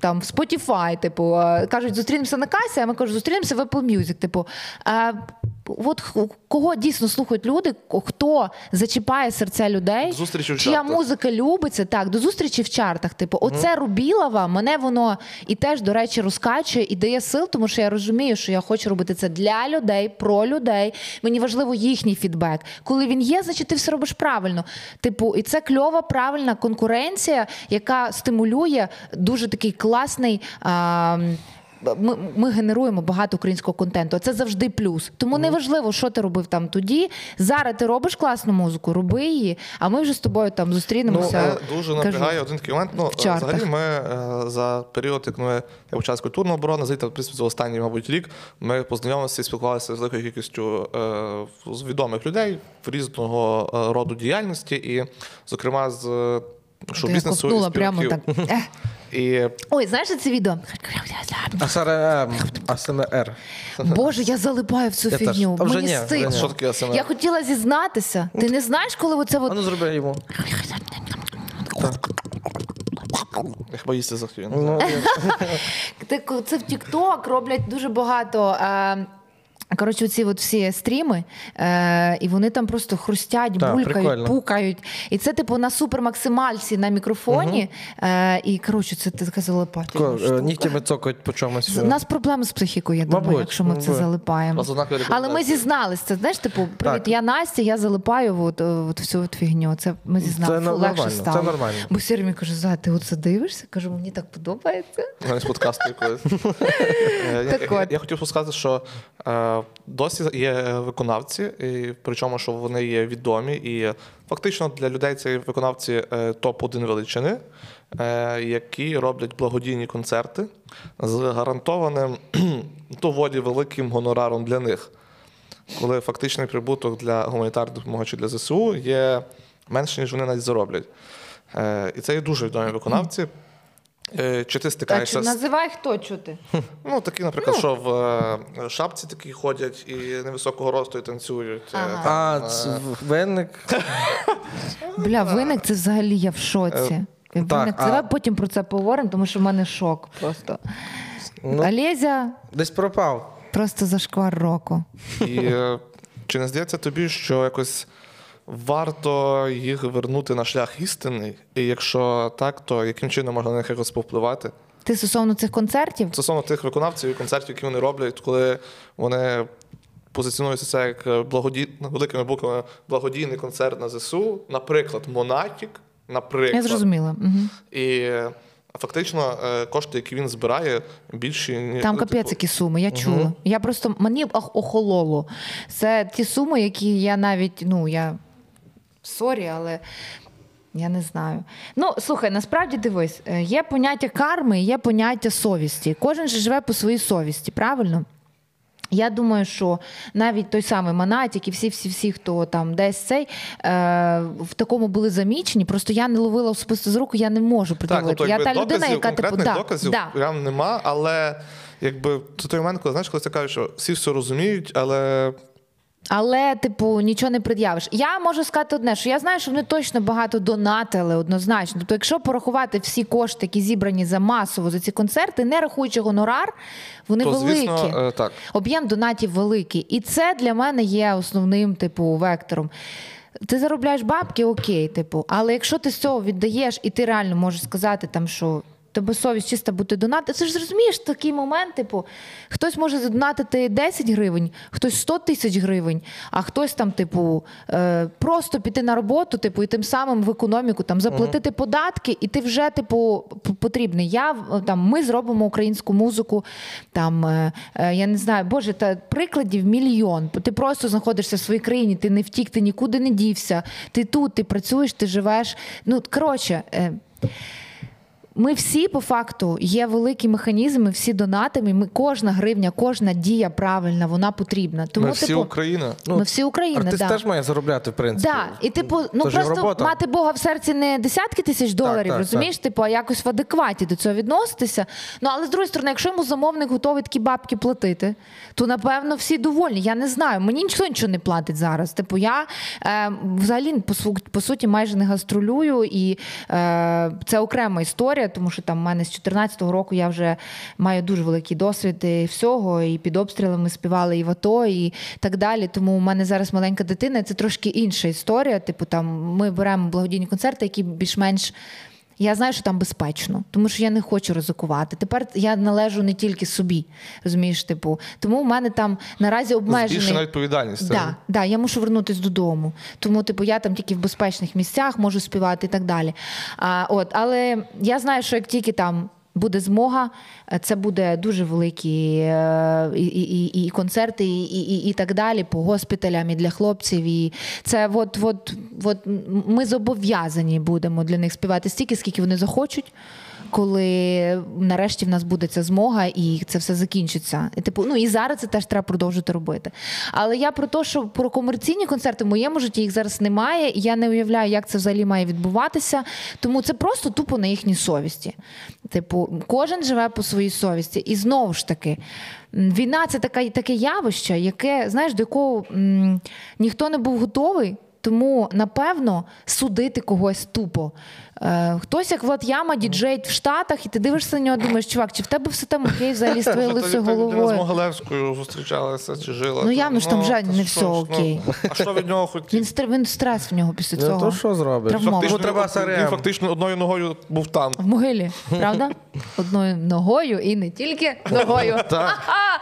там в Spotify, типу, е, кажуть, зустрінемося на касі, а ми кажемо, зустрінемося в Apple Music. Типу, е, от кого дійсно слухають люди, хто зачіпає серця людей, Зустрічі в чия чартах. музика любиться, так, до зустрічі в чартах. Типу, оце Рубілова, мене воно і теж, до речі, розкачує і дає сил, тому що я розумію, що я хочу робити це для людей, про людей. Мені важливо їхній фідбек. Коли він є, значить ти все робиш правильно. Типу, і це кльова, правильна конкуренція, яка стимулює дуже такий класний. А, ми, ми генеруємо багато українського контенту. а Це завжди плюс. Тому не важливо, що ти робив там тоді. Зараз ти робиш класну музику, роби її, а ми вже з тобою там Ну, зустрінемося. е, дуже Кажу. напрягає один такий момент. Ну, взагалі, ми е, за період, як ми я з культурної оборони, в принципі, за останній, мабуть, рік ми познайомилися і спілкувалися з великою кількістю е, з відомих людей в різного е, роду діяльності, і, зокрема, з я шоу-бізнесу і ковтнула прямо так. І Ой, знаєш це відео? АСМР. АСМР. Боже, я залипаю в цю Я фігню. Та Мені ні, стидно. Що таке АСМР? Я хотіла зізнатися. Ти не знаєш, коли оце А от ну зроби йому. я хіба їсти захотів. Ну, (laughs) це в TikTok роблять дуже багато. Е, Коротше, ці от всі стріми, е, і вони там просто хрустять, Так, булькають, прикольно. пукають. І це, типу, на супермаксимальці на мікрофоні. Е, і коротше, це така залипательна тако, е. Нігтями цокають по чомусь. У нас проблеми з психікою, я думаю, Мабуть, якщо ми в це залипаємо. Але ми зізнались. Це знаєш, типу, привіт, Так. я Настя, я залипаю от, от всю от фігню. Це ми зізнали, Це фу, легше нормально, це нормально. Бо Сірі мені каже, Зая, ти оце дивишся? Кажу, мені так подобається. (laughs) Е, я, я, хотів сказати, що е, досі є виконавці, і причому, що вони є відомі, і фактично для людей це виконавці е, топ-1 величини, е, які роблять благодійні концерти з гарантованим (clears throat) доволі великим гонораром для них. Коли фактичний прибуток для гуманітарної допомоги чи для ЗСУ є менше, ніж вони навіть зароблять. Е, і це є дуже відомі (clears throat) виконавці. Е, Чи ти стикаєшся з називай хто чути. Ну, такі, наприклад, що в е, шапці такі ходять і невисокого росту і танцюють. е, Ага. А, там, ц- е, винник. (laughs) Бля, виник це взагалі я в шоці. Виник, так, а- Давай потім про це поговоримо, тому що в мене шок просто. Ну. Олезя Десь пропав. просто зашквар року. І чи не здається тобі, що якось варто їх вернути на шлях істинний? І якщо так, то яким чином можна на них якось повпливати? Ти стосовно цих концертів? Стосовно тих виконавців і концертів, які вони роблять, коли вони позиціонуються це як благоді... великими буквами благодійний концерт на ЗСУ, наприклад, Монатік, наприклад. Я зрозуміла. Угу. І е, фактично е, кошти, які він збирає, більші Там ну, капець типу, які суми, я чула. Я просто мені ох- охололо. Це ті суми, які я навіть, ну я сорі, але. Я не знаю. Ну, слухай, насправді дивись, е, є поняття карми, є поняття совісті. Кожен же живе по своїй совісті, правильно? Я думаю, що навіть той самий Манатік і всі, всі, всі, хто там десь цей е, в такому були замічені. Просто я не ловила особисто з руку, я не можу Так, приділити. тобто, я та доказів, людина, яка типу да, доказів да. прям нема, але якби це той момент, коли знаєш, коли це кажуть, що всі все розуміють, але Але, типу, нічого не пред'явиш. Я можу сказати одне, що я знаю, що вони точно багато донатили однозначно. Тобто, якщо порахувати всі кошти, які зібрані за масово за ці концерти, не рахуючи гонорар, вони то, великі. звісно, е, так. Об'єм донатів великий. І це для мене є основним, типу, вектором. Ти заробляєш бабки, окей, типу, але якщо ти з цього віддаєш, і ти реально можеш сказати, там, що тебе совість чиста бути донати, це ж зрозумієш такий момент, типу, хтось може задонатити 10 гривень, хтось 100 тисяч гривень, а хтось там, типу, е, просто піти на роботу, типу, і тим самим в економіку там заплатити податки, і ти вже, типу, потрібний. Я там, ми зробимо українську музику, там, е, е, я не знаю, боже, та прикладів мільйон. Ти просто знаходишся в своїй країні, ти не втік, ти нікуди не дівся. Ти тут, ти працюєш, ти живеш. Ну, коротше. Ми всі по факту є великі механізми, всі донатами. Ми кожна гривня, кожна дія правильна, вона потрібна. Тому ми всі типу, Україна. ми всі Україна. Артист да. теж має заробляти, в принципі. Да. І типу, ну Це просто робота. мати Бога в серці не десятки тисяч доларів, так, розумієш? Типу, а якось в адекваті до цього відноситися. Ну але з другої сторони, якщо йому замовник готовий такі бабки платити, то напевно всі довольні. Я не знаю. Мені ніхто нічого не платить зараз. Типу, я е, взагалі по, су- по суті майже не гастролюю, і е, це окрема історія, тому що там в мене з 14-го року я вже маю дуже великий досвід і всього, і під обстрілами співали і в АТО, і так далі. Тому у мене зараз маленька дитина, це трошки інша історія. Типу, там ми беремо благодійні концерти, які більш-менш. Я знаю, що там безпечно, тому що я не хочу ризикувати. Тепер я належу не тільки собі, розумієш, типу. Тому в мене там наразі обмежений... Збільшена відповідальність. Да, да, я мушу вернутися додому. Тому, типу, я там тільки в безпечних місцях можу співати і так далі. А, от, але я знаю, що як тільки там. Буде змога, це буде дуже великі е, і, і, і, і концерти, і, і, і так далі по госпіталям і для хлопців. І це от, от, от ми зобов'язані будемо для них співати стільки, скільки вони захочуть коли нарешті в нас буде ця змога і це все закінчиться. І, типу, ну і зараз це теж треба продовжити робити. Але я про те, що про комерційні концерти в моєму житті їх зараз немає, і я не уявляю, як це взагалі має відбуватися. Тому це просто тупо на їхній совісті. Типу, кожен живе по своїй совісті. І знову ж таки, війна це така, таке явище, яке, знаєш, до якого м, ніхто не був готовий. Тому, напевно, судити когось тупо. Е, хтось, як Влад Яма, діджей в Штатах, і ти дивишся на нього, думаєш, чувак, чи в тебе все там окей взагалі з (laughs) твоєю лисою Людина з? Могилевською зустрічалася чи жила. Ну, явно ж там вже та не все ж, окей. Ну, а що від нього Він, хотів? стр- він стрес в нього після Ну, цього. то що зробиш? Йому треба він фактично одною ногою був там. В могилі, правда? Одною ногою і не тільки ногою. (laughs) Ха-ха!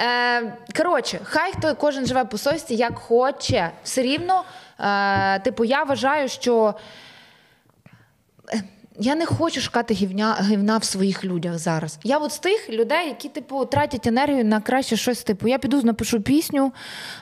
Е, Коротше, хай хто кожен живе по совісті, як хоче. Все рівно, е, типу, я вважаю, що. е, Я не хочу шукати гівня, гівна в своїх людях зараз. Я от з тих людей, які типу тратять енергію на краще щось. Типу, я піду напишу пісню.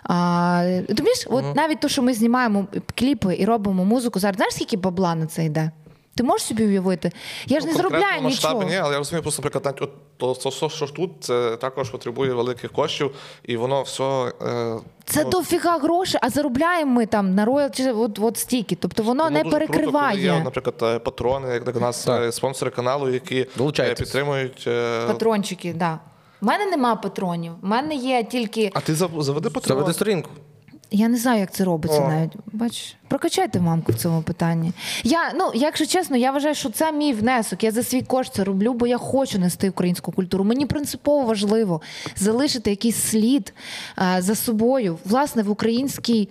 А, ти розумієш, от навіть то, що ми знімаємо кліпи і робимо музику, зараз знаєш, скільки бабла на це йде? Ти можеш собі уявити? Я ж не Ну, заробляю конкретно масштаби нічого. Ні, але я розумію, просто, наприклад, от то, то, то, що тут, це також потребує великих коштів, і воно все. Е, Це ну, дофіга грошей, а заробляємо ми там на роялті от, от стільки. Тобто воно Тому не дуже круто, перекриває. коли є, наприклад, е, патрони, як для нас Так. е, спонсори каналу, які е, підтримують. е, Патрончики, так. Да. У мене нема патронів. У мене є тільки. А ти заведи патрон. Заведи сторінку. Я не знаю, як це робиться О. навіть. Бач, прокачайте мамку в цьому питанні. Я, ну, якщо чесно, я вважаю, що це мій внесок. Я за свій кошт це роблю, бо я хочу нести українську культуру. Мені принципово важливо залишити якийсь слід а, за собою, власне, в українській.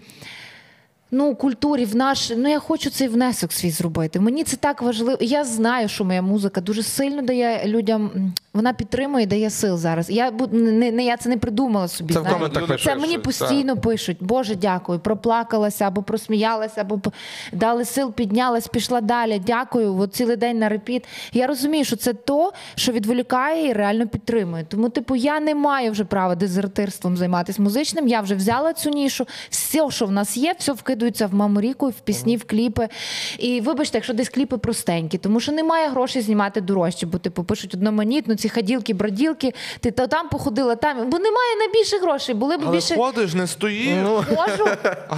ну, культурі, в наш. Ну, я хочу цей внесок свій зробити. Мені це так важливо. Я знаю, що моя музика дуже сильно дає людям. Вона підтримує, дає сил зараз. Я не, не я це не придумала собі. Це в коментах пишуть. Це мені постійно пишуть. Боже, дякую. Проплакалася або просміялася, або дали сил, піднялась, пішла далі. Дякую. От цілий день на репіт. Я розумію, що це то, що відволікає і реально підтримує. Тому, типу, я не маю вже права дезертирством займатися музичним. Я вже взяла цю нішу. Все, що в нас є, все вкидується в маму ріку, в пісні, в кліпи. І вибачте, якщо десь кліпи простенькі, тому що немає грошей знімати дорожче, бо типу пишуть одноманітно, ці хаділки, броділки, ти то там походила, там. Бо немає на більше грошей. Були б Але більше. ходиш, не стоїш. Хожу,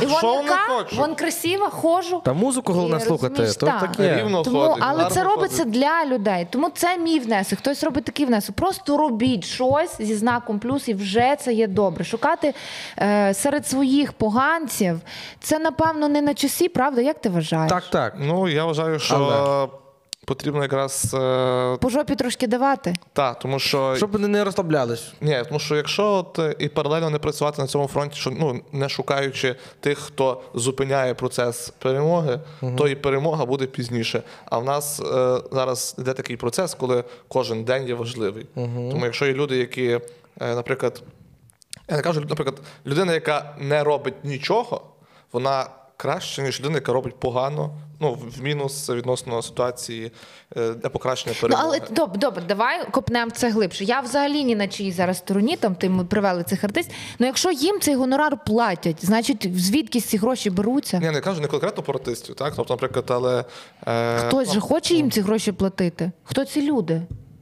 і вон що вона яка, хоче? вон красива, хожу. Та музику головне І, слухати, розумієш, то так. таке. Рівно Тому, ходить, але гарно це робиться ходить. для людей. Тому це мій внесок. Хтось робить такий внесок. Просто робіть щось зі знаком плюс, і вже це є добре. Шукати е, серед своїх поганців. Це напевно не на часі, правда? Як ти вважаєш? Так, так. Ну, я вважаю, що Але. Потрібно якраз е, По жопі трошки давати. та, тому що Щоб вони не розслаблялись. Ні, тому що якщо от е, і паралельно не працювати на цьому фронті, що ну не шукаючи тих, хто зупиняє процес перемоги, то і перемога буде пізніше. А в нас е, зараз йде такий процес, коли кожен день є важливий. Тому якщо є люди, які, е, наприклад, я не кажу, наприклад, людина, яка не робить нічого, вона краще, ніж людина, яка робить погано, ну в мінус відносно ситуації е, для покращення Ну, але добре, добре, давай копнемо це глибше. Я взагалі ні на чиїй зараз стороні, там ти ми привели цих артистів. Ну якщо їм цей гонорар платять, значить звідки ці гроші беруться? Я не кажу не конкретно про артистів, так? Тобто, наприклад, але. Е, Хтось же хоче їм ці гроші платити. Хто ці люди?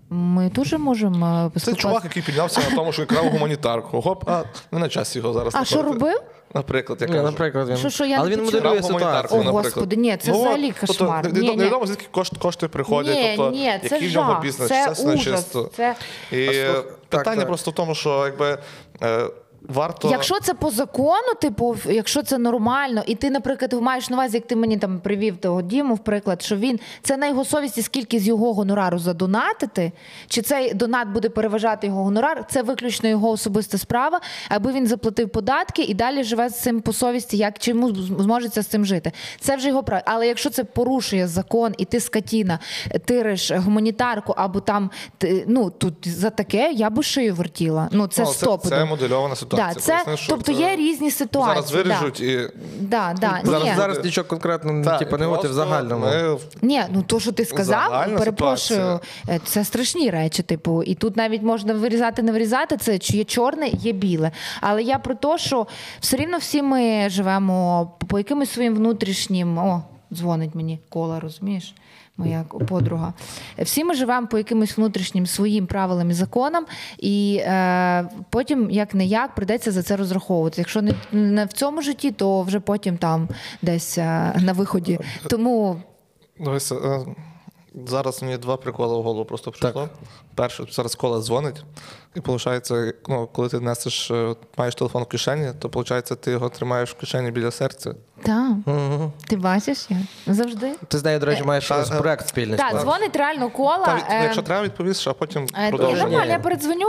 Ми теж можемо Це чувак, який піднявся на тому, що крав гуманітарку. Гоп, а не на час його зараз. А що робив? Наприклад, я Ні, кажу. наприклад, він. Що, що, я Але не він почула? моделює ситуацію. О, наприклад. Господи, ні, це Ну, взагалі тобто, кошмар. не- Ні, ні. Невідомо, звідки кошти, кошти приходять, Ні, тобто, ні, це який в нього жах, бізнес, це це все ужас, чисто. це- І А слух- питання так, так. просто в тому, що якби. Е, Варто Якщо це по закону, типу, якщо це нормально, і ти, наприклад, маєш на увазі, як ти мені там привів того Діму, в приклад, що він це на його совісті, скільки з його гонорару задонатити, чи цей донат буде переважати його гонорар, це виключно його особиста справа, аби він заплатив податки і далі живе з цим по совісті, як чи йому зможеться з цим жити. Це вже його право. Але якщо це порушує закон, і ти скотіна, тириш гуманітарку, або там ти, ну тут за таке я би шию вертіла. Ну це ну, стоп. це, це модельована ситуація. Да, це, Поясню, що тобто це є різні ситуації. Зараз виріжуть і. Да, да, да. Зараз, Ні. зараз нічого конкретно Так, типу, не і говорити в загальному. Ми Ні, ну то, що ти сказав, Загальна перепрошую, ситуація. е, це страшні речі. Типу, і тут навіть можна вирізати, не вирізати. Це чи є чорне, є біле. Але я про те, що все рівно всі ми живемо по якимось своїм внутрішнім. О, дзвонить мені кола, розумієш? Моя подруга. Всі ми живемо по якимось внутрішнім своїм правилам і законам, і е, потім, як не як, прийдеться за це розраховувати. Якщо не, не в цьому житті, то вже потім там десь е, на виході. Тому Дивись, е, зараз мені два приколи в голову просто прийшло. Перше, зараз кола дзвонить, і виходить, ну, коли ти несеш, е, маєш телефон в кишені, то виходить, ти його тримаєш в кишені біля серця. Так. Ти бачиш я? Завжди. Ти з нею, до речі, маєш Та, е, проект спільний. Так, дзвонить реально кола. Та, від, е, якщо треба, відповісти, а потім е, Ні, продовжимо. нормально, я передзвоню.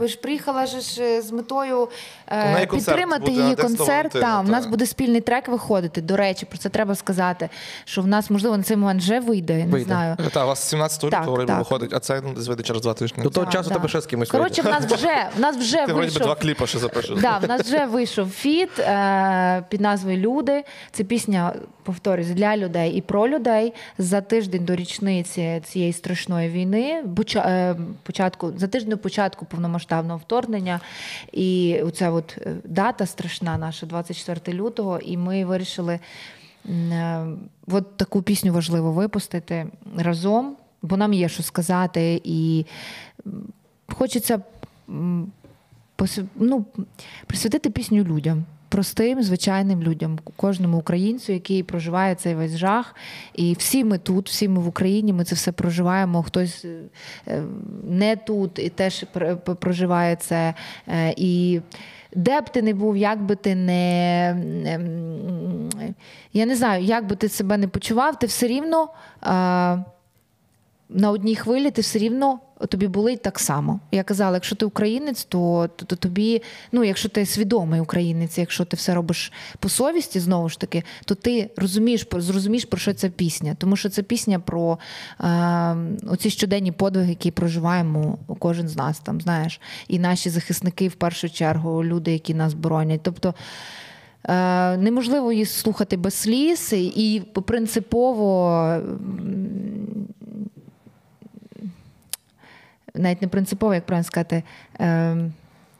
Е, ж приїхала ж е, з метою У е, неї концерт підтримати буде її 11 концерт. Валентина, Там в нас так. буде спільний трек виходити. До речі, про це треба сказати. Що в нас, можливо, на цей момент вже вийде, я не Вийде. знаю. Так, у вас 17 Так, лютого так. виходить, а це ну, десь вийде через два тижні. До того Да, часу да. тебе ще з кимось Коротше, в нас вже в нас вже Ти вроді би два кліпа ще запишеш. Да, в нас вже вийшов фіт е, під назвою Люди. Це пісня, повторюсь, для людей і про людей за тиждень до річниці цієї страшної війни, е, початку за тиждень до початку повномасштабного вторгнення. І оця от е, дата страшна наша, 24 лютого. І ми вирішили е, от таку пісню важливо випустити разом, бо нам є що сказати, і хочеться. ну, присвятити пісню людям. Простим, звичайним людям, кожному українцю, який проживає цей весь жах. І всі ми тут, всі ми в Україні, ми це все проживаємо. Хтось е, е, не тут і теж проживає це. Е, І де б ти не був, як би ти не. ем, Я не знаю, як би ти себе не почував, ти все рівно. на одній хвилі ти все рівно тобі болить так само. Я казала, якщо ти українець, то, то, то тобі, ну якщо ти свідомий українець, якщо ти все робиш по совісті, знову ж таки, то ти розумієш, зрозумієш, про що ця пісня. Тому що це пісня про е, оці щоденні подвиги, які проживаємо кожен з нас, там, знаєш, і наші захисники в першу чергу, люди, які нас боронять. Тобто. Е, Неможливо її слухати без сліз, і принципово навіть не принципово, як правильно сказати, е,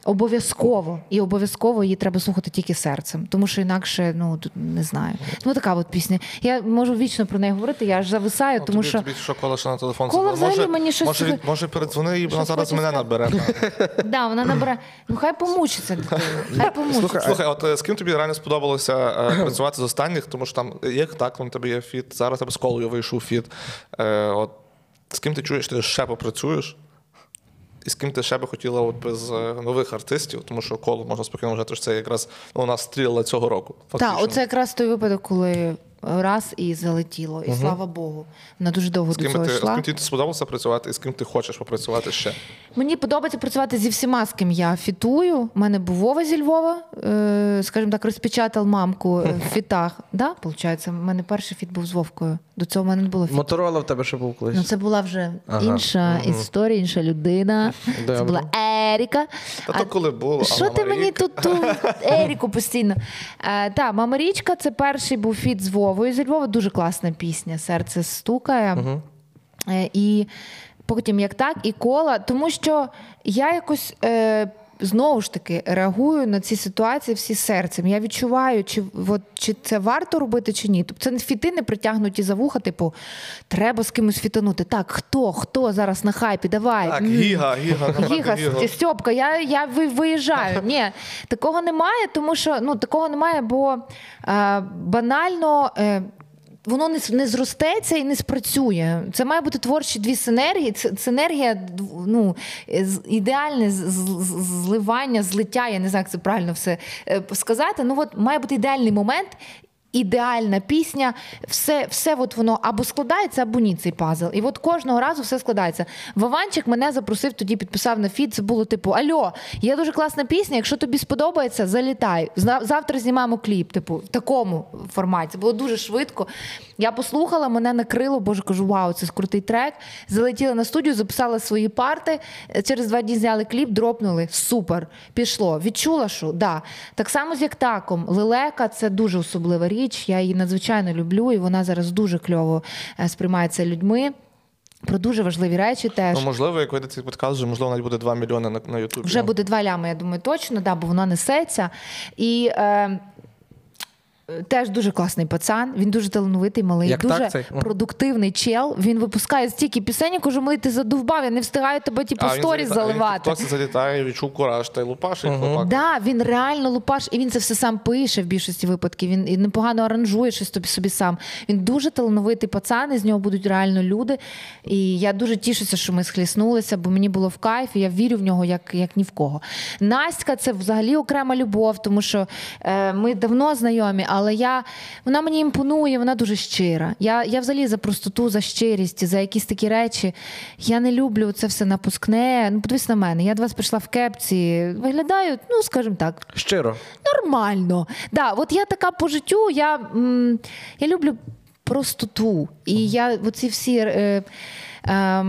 обов'язково. І обов'язково її треба слухати тільки серцем, тому що інакше, ну не знаю. Тому така от пісня. Я можу вічно про неї говорити, я аж зависаю, Ну, тому тобі, що. тобі що кола ще на телефон Кола взагалі може, мені щось може, таке- може передзвони, і вона зараз мене набере. (laughs) Да, вона набере. Ну хай помучиться. Хай помучиться. Слухай, от е, з ким тобі реально сподобалося е, працювати з останніх, тому що там є так, там у тебе є фіт, зараз тебе з колою вийшов фіт. Е, от, з ким ти чуєш, ти ще попрацюєш? І з ким ти ще би хотіла от без е, нових артистів, тому що коло можна спокійно вважати, що це якраз ну, у нас стріла цього року. Так, оце якраз той випадок, коли раз і залетіло. І слава Богу. Вона дуже довго З до цього ти, з ким тобі сподобалося працювати, і з ким ти хочеш попрацювати ще? Мені подобається працювати зі всіма, з ким я фітую. У мене був Вова зі Львова, е, скажімо так, розпечатав мамку е, в (laughs) фітах. Да, виходить, у мене перший фіт був з Вовкою. До цього в мене не було фіту. Моторола в тебе ще був колись. Ну, це була вже Ага. інша історія, інша людина. Це була Еріка. Та А то коли було, Що ти мені тут ту (laughs) Еріку постійно? Е, та, Мама Річка це перший був фіт з Вовою зі Львова. Дуже класна пісня. Серце стукає. Е, і потім як так, і кола. Тому що я якось. Е, Знову ж таки реагую на ці ситуації всі серцем. Я відчуваю, чи от, чи це варто робити, чи ні. Тобто це не фіти не притягнуті за вуха, типу, треба з кимось фітанути. Так, хто, хто зараз на хайпі? Давай. Так, гіга, гіга, набрати Гіга. Стьопка, я, я ви- виїжджаю. (laughs) Ні, такого немає, тому що ну, такого немає, бо е, банально. Е, Воно не, не зростеться і не спрацює. Це має бути творчі дві синергії. Синергія ну, е, ідеальне зливання, злиття. Я не знаю, як це правильно все е, сказати. Ну от має бути ідеальний момент. Ідеальна пісня, все, все от воно або складається, або ні цей пазл. І от кожного разу все складається. Вованчик мене запросив, тоді підписав на фіт. Це було типу: Альо, є дуже класна пісня. Якщо тобі сподобається, залітай. Завтра знімаємо кліп. Типу, в такому форматі. Це було дуже швидко. Я послухала, мене накрило, боже, кажу, вау, це крутий трек. Залетіла на студію, записала свої парти. Е, Через два дні зняли кліп, дропнули. Супер. Пішло. Відчула, що да. Так само з як таком. Лелека це дуже особлива річ. Я її надзвичайно люблю, і вона зараз дуже кльово е, сприймається людьми. Про дуже важливі речі теж. Ну, можливо, як вийде цей подкаст, вже можливо навіть буде 2 мільйони на, на Ютубі. Вже буде два лями, я думаю, точно, да, бо вона несеться. І е, теж дуже класний пацан, він дуже талановитий, малий, Як дуже так продуктивний чел. Він випускає стільки пісень, я кажу, малий, ти задовбав, я не встигаю тебе типу, А, він сторіс залітає- заливати. TikTok залітає, відчув кураж, та й лупаш, і хлопак. Да, він реально лупаш, і він це все сам пише в більшості випадків. Він і непогано аранжує щось тобі собі сам. Він дуже талановитий пацан, і з нього будуть реально люди. І я дуже тішуся, що ми схліснулися, бо мені було в кайф, і я вірю в нього як, як ні в кого. Настя це взагалі окрема любов, тому що е, ми давно знайомі, але я, вона мені імпонує, вона дуже щира. Я, я взагалі за простоту, за щирість, за якісь такі речі. Я не люблю це все напускне. Ну, подивись на мене. Я до вас прийшла в кепці, виглядаю, ну, скажімо так, Щиро. нормально. Да, от я така по життю, я, м, я люблю простоту. І я оці всі. Е, е,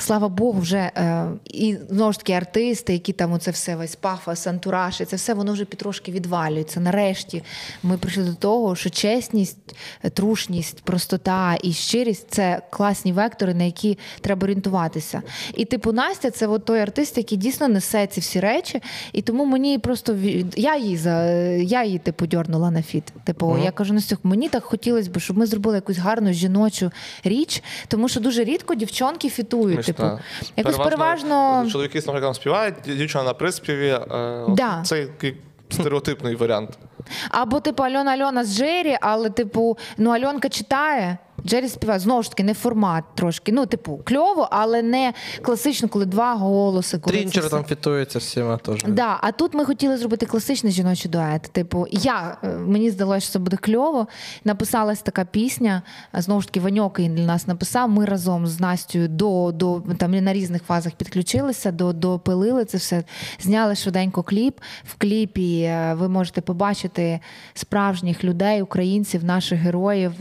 Слава Богу, вже е, і знову ж таки артисти, які там оце все весь пафос, антураж, і це все воно вже потрошки відвалюється. Нарешті ми прийшли до того, що чесність, е, трушність, простота і щирість це класні вектори, на які треба орієнтуватися. І типу Настя, це от той артист, який дійсно несе ці всі речі, і тому мені просто я її за я її типу дьорнула на фіт. Типу, я кажу, Настюх, мені так хотілося б, щоб ми зробили якусь гарну жіночу річ, тому що дуже рідко дівчонки фітують. Типу, та. якось переважно. Чоловіки, наприклад, співають, дівчина на приспіві. Е, Да. Це стереотипний варіант. Або типу Альона Альона з Джері, але типу, ну Альонка читає. Джері співає знову ж таки не формат трошки. Ну, типу, кльово, але не класично, коли два голоси. Коли Трінчер все- там фітується всіма теж. Да, а тут ми хотіли зробити класичний жіночий дует. Типу, я е, мені здалося, що це буде кльово. Написалась така пісня. е, Знову ж таки, Ваньок її для нас написав. Ми разом з Настю до, до там на різних фазах підключилися, до, допилили це все. Зняли швиденько кліп. В кліпі е, ви можете побачити справжніх людей, українців, наших героїв.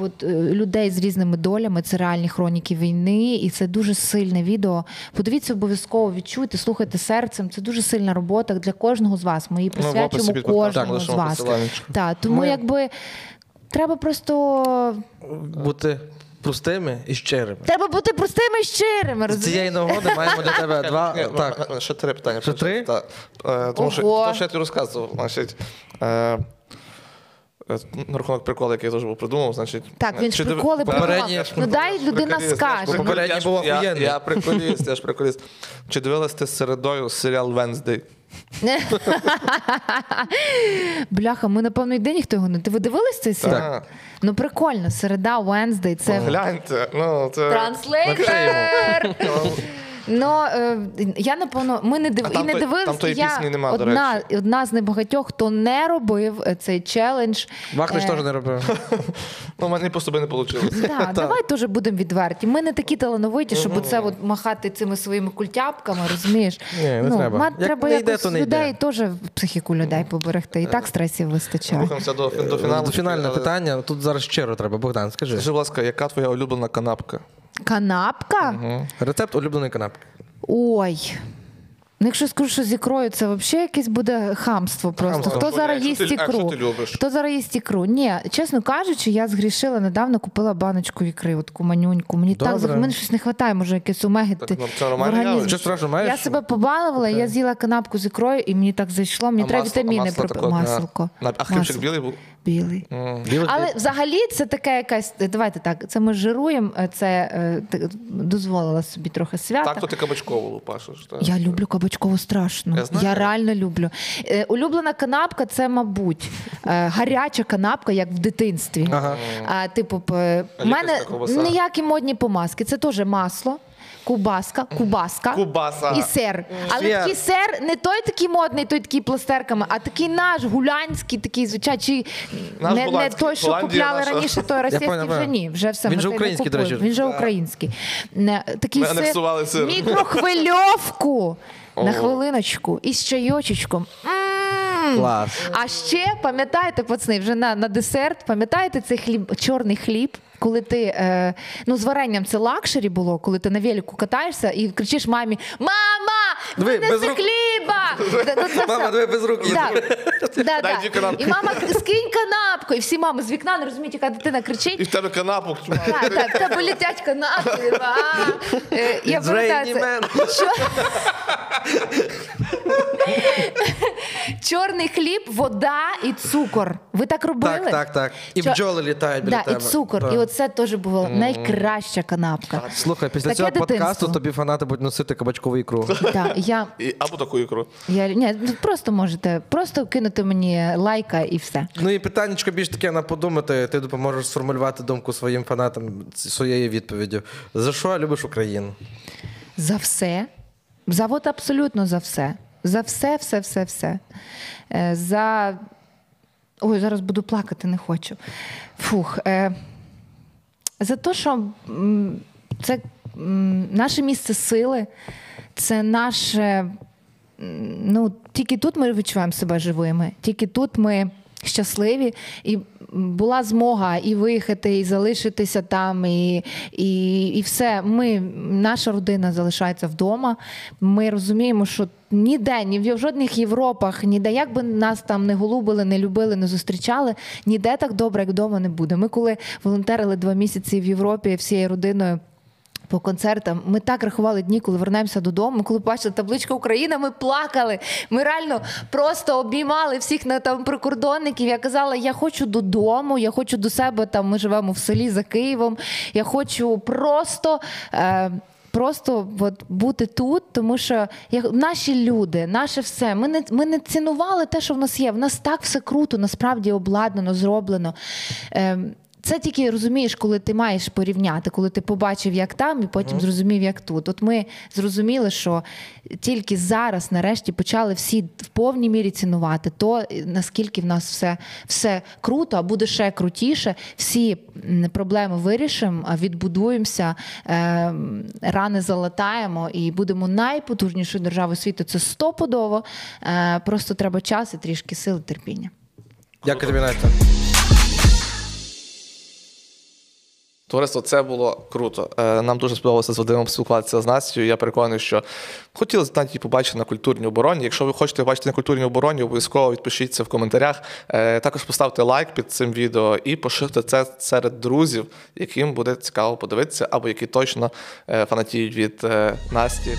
От, е, людей з різними долями, це реальні хроніки війни, і це дуже сильне відео. Подивіться обов'язково, відчуйте, слухайте серцем. Це дуже сильна робота для кожного з вас. Ми її Ну, присвячуємо подкастом кожному з вас. Так, тому Ми- якби треба просто Бути простими і щирими. треба бути простими і щирими. З цієї нагоди маємо для тебе два. Ну, Так. Ще три питання. Ще три? Так. Е, Тому що Ого. то, що я тобі розказував, значить. е, На рахунок приколу, який я теж був придумав, значить. Так, він ж приколи придумав. Ну, дай людина скаже. Попередній я був охуєнний. Я приколіст, я ж приколіст. Чи дивилась ти з середою серіал Венздей? (laughs) Бляха, ми напевно йде ніхто його не. Ти ви дивились цей серіал? Так. Ну прикольно, середа, Wednesday, це Гляньте, ну це. Translator. (laughs) Ну е, я напевно, ми не див... А там і не дивилися. там тої пісні нема, до одна, одна з небагатьох, хто не робив е, цей челендж. Вахнич Е, теж не робив. (laughs) Ну, мені просто би не вийшло. (laughs) Да, давай теж будемо відверті. Ми не такі талановиті, щоб оце от махати цими своїми культяпками, розумієш? Ні, не ну, треба. треба не йде, якось не людей теж психіку людей поберегти. І так стресів вистачає. Рухаємося до, до фіналу. До фінальне Але питання. Тут зараз щиро треба. Богдан, скажи. Скажи, будь ласка, яка твоя улюблена канапка? Канапка? Рецепт улюбленої канапки. Ой. Ну, якщо скажу, що з ікрою, це взагалі якесь буде хамство просто. Хамство. Хто зараз їсть ікру? ти любиш? Хто зараз їсть ікру? Ні, чесно кажучи, я згрішила недавно, купила баночку ікри, от таку манюньку. Мені так Добре. за мене щось не вистачає, може якесь омеги. Так, ти- ну, це явище. Що страшно, маєш? Я себе побалувала, я з'їла канапку з ікрою, і мені так зайшло. Мені А треба масло- вітаміни масло. Маслко. на- А хлібчик білий був? Білий. Білий- Але взагалі це таке якась. Давайте так. Це ми жируємо. Це е, дозволила собі трохи свята. Так, то ти кабачкову лупашиш. Я люблю кабачкову страшно. Я Я, реально люблю. Е, улюблена канапка це, мабуть, е, гаряча канапка, як в дитинстві. Ага. А, типу, в мене ніякі модні помазки. Це теж масло. Кубаска, кубаска Кубаса. і сир. Але такий сир не той такий модний, той такий пластерками, а такий наш гулянський, такий чи Наш не, не той, що Голландія купляли наша. раніше, той російський вже ні. Вже все Він же український, до речі. Він же український. Не, Такий сир. мікрохвильовку на хвилиночку із чайочечком. Клас. А ще пам'ятаєте, пацани, вже на, на десерт, пам'ятаєте цей хліб, чорний хліб, коли ти е, ну з варенням це лакшері було, коли ти на велику катаєшся і кричиш мамі: Мама! Диви, без рук. хліба! Ну, Мама, диви, без рук. І мама скинь канапку, і всі мами з вікна не розуміють, яка дитина кричить. І в тебе. Так, так, в тебе летять канапки. Е, Я пам'ятаю, це- Чорний хліб, вода і цукор. Ви так робили? Так, так, так. І бджоли літають біля тебе. і цукор. Оце теж була найкраща канапка. Слухай, після Таке цього дитинство. подкасту тобі фанати будуть носити кабачкову ікру. (laughs) Так, я, І, або таку ікру. я ні, ну, просто можете просто кинути мені лайка і все. Ну і питаннячко більш таке на подумати. Ти допоможеш сформулювати думку своїм фанатам своєю відповіддю. За що любиш Україну? За все. За от абсолютно за все. За все, все, все, все. Е, За. Ой, зараз буду плакати, не хочу. Фух. Е... За те, що це наше місце сили, це наше. Ну, тільки тут ми відчуваємо себе живими, тільки тут ми щасливі, і була змога і виїхати, і залишитися там, і, і, і все. Ми, наша родина залишається вдома. Ми розуміємо, що ніде, ні в жодних Європах, ніде, як би нас там не голубили, не любили, не зустрічали, ніде так добре, як вдома не буде. Ми, коли волонтерили два місяці в Європі всією родиною. По концертам ми так рахували дні, коли вернемося додому. Коли бачили табличку Україна, ми плакали. Ми реально просто обіймали всіх на там прикордонників. Я казала, я хочу додому, я хочу до себе. Там ми живемо в селі за Києвом. Я хочу просто. Е, Просто от, бути тут, тому що як, наші люди, наше все. Ми не, ми не цінували те, що в нас є. В нас так все круто, насправді обладнано, зроблено. Е, це тільки розумієш, коли ти маєш порівняти, коли ти побачив, як там, і потім зрозумів, як тут. От ми зрозуміли, що тільки зараз, нарешті, почали всі в повній мірі цінувати то, наскільки в нас все, все круто, а буде ще крутіше. Всі проблеми вирішимо, відбудуємося, е, рани залатаємо і будемо найпотужнішою державою світу. Це стопудово. Е, просто треба час і трішки сили, терпіння. Дякую тобі, Настя. Товариство, це було круто. Е, Нам дуже сподобалося з Вадимом спілкуватися з Настю. Я переконаний, що хотіли знаєте, її побачити на культурній обороні. Якщо ви хочете бачити на культурній обороні, обов'язково відпишіться в коментарях. Е, Також поставте лайк під цим відео і поширте це серед друзів, яким буде цікаво подивитися, або які точно е, фанатіють від Насті.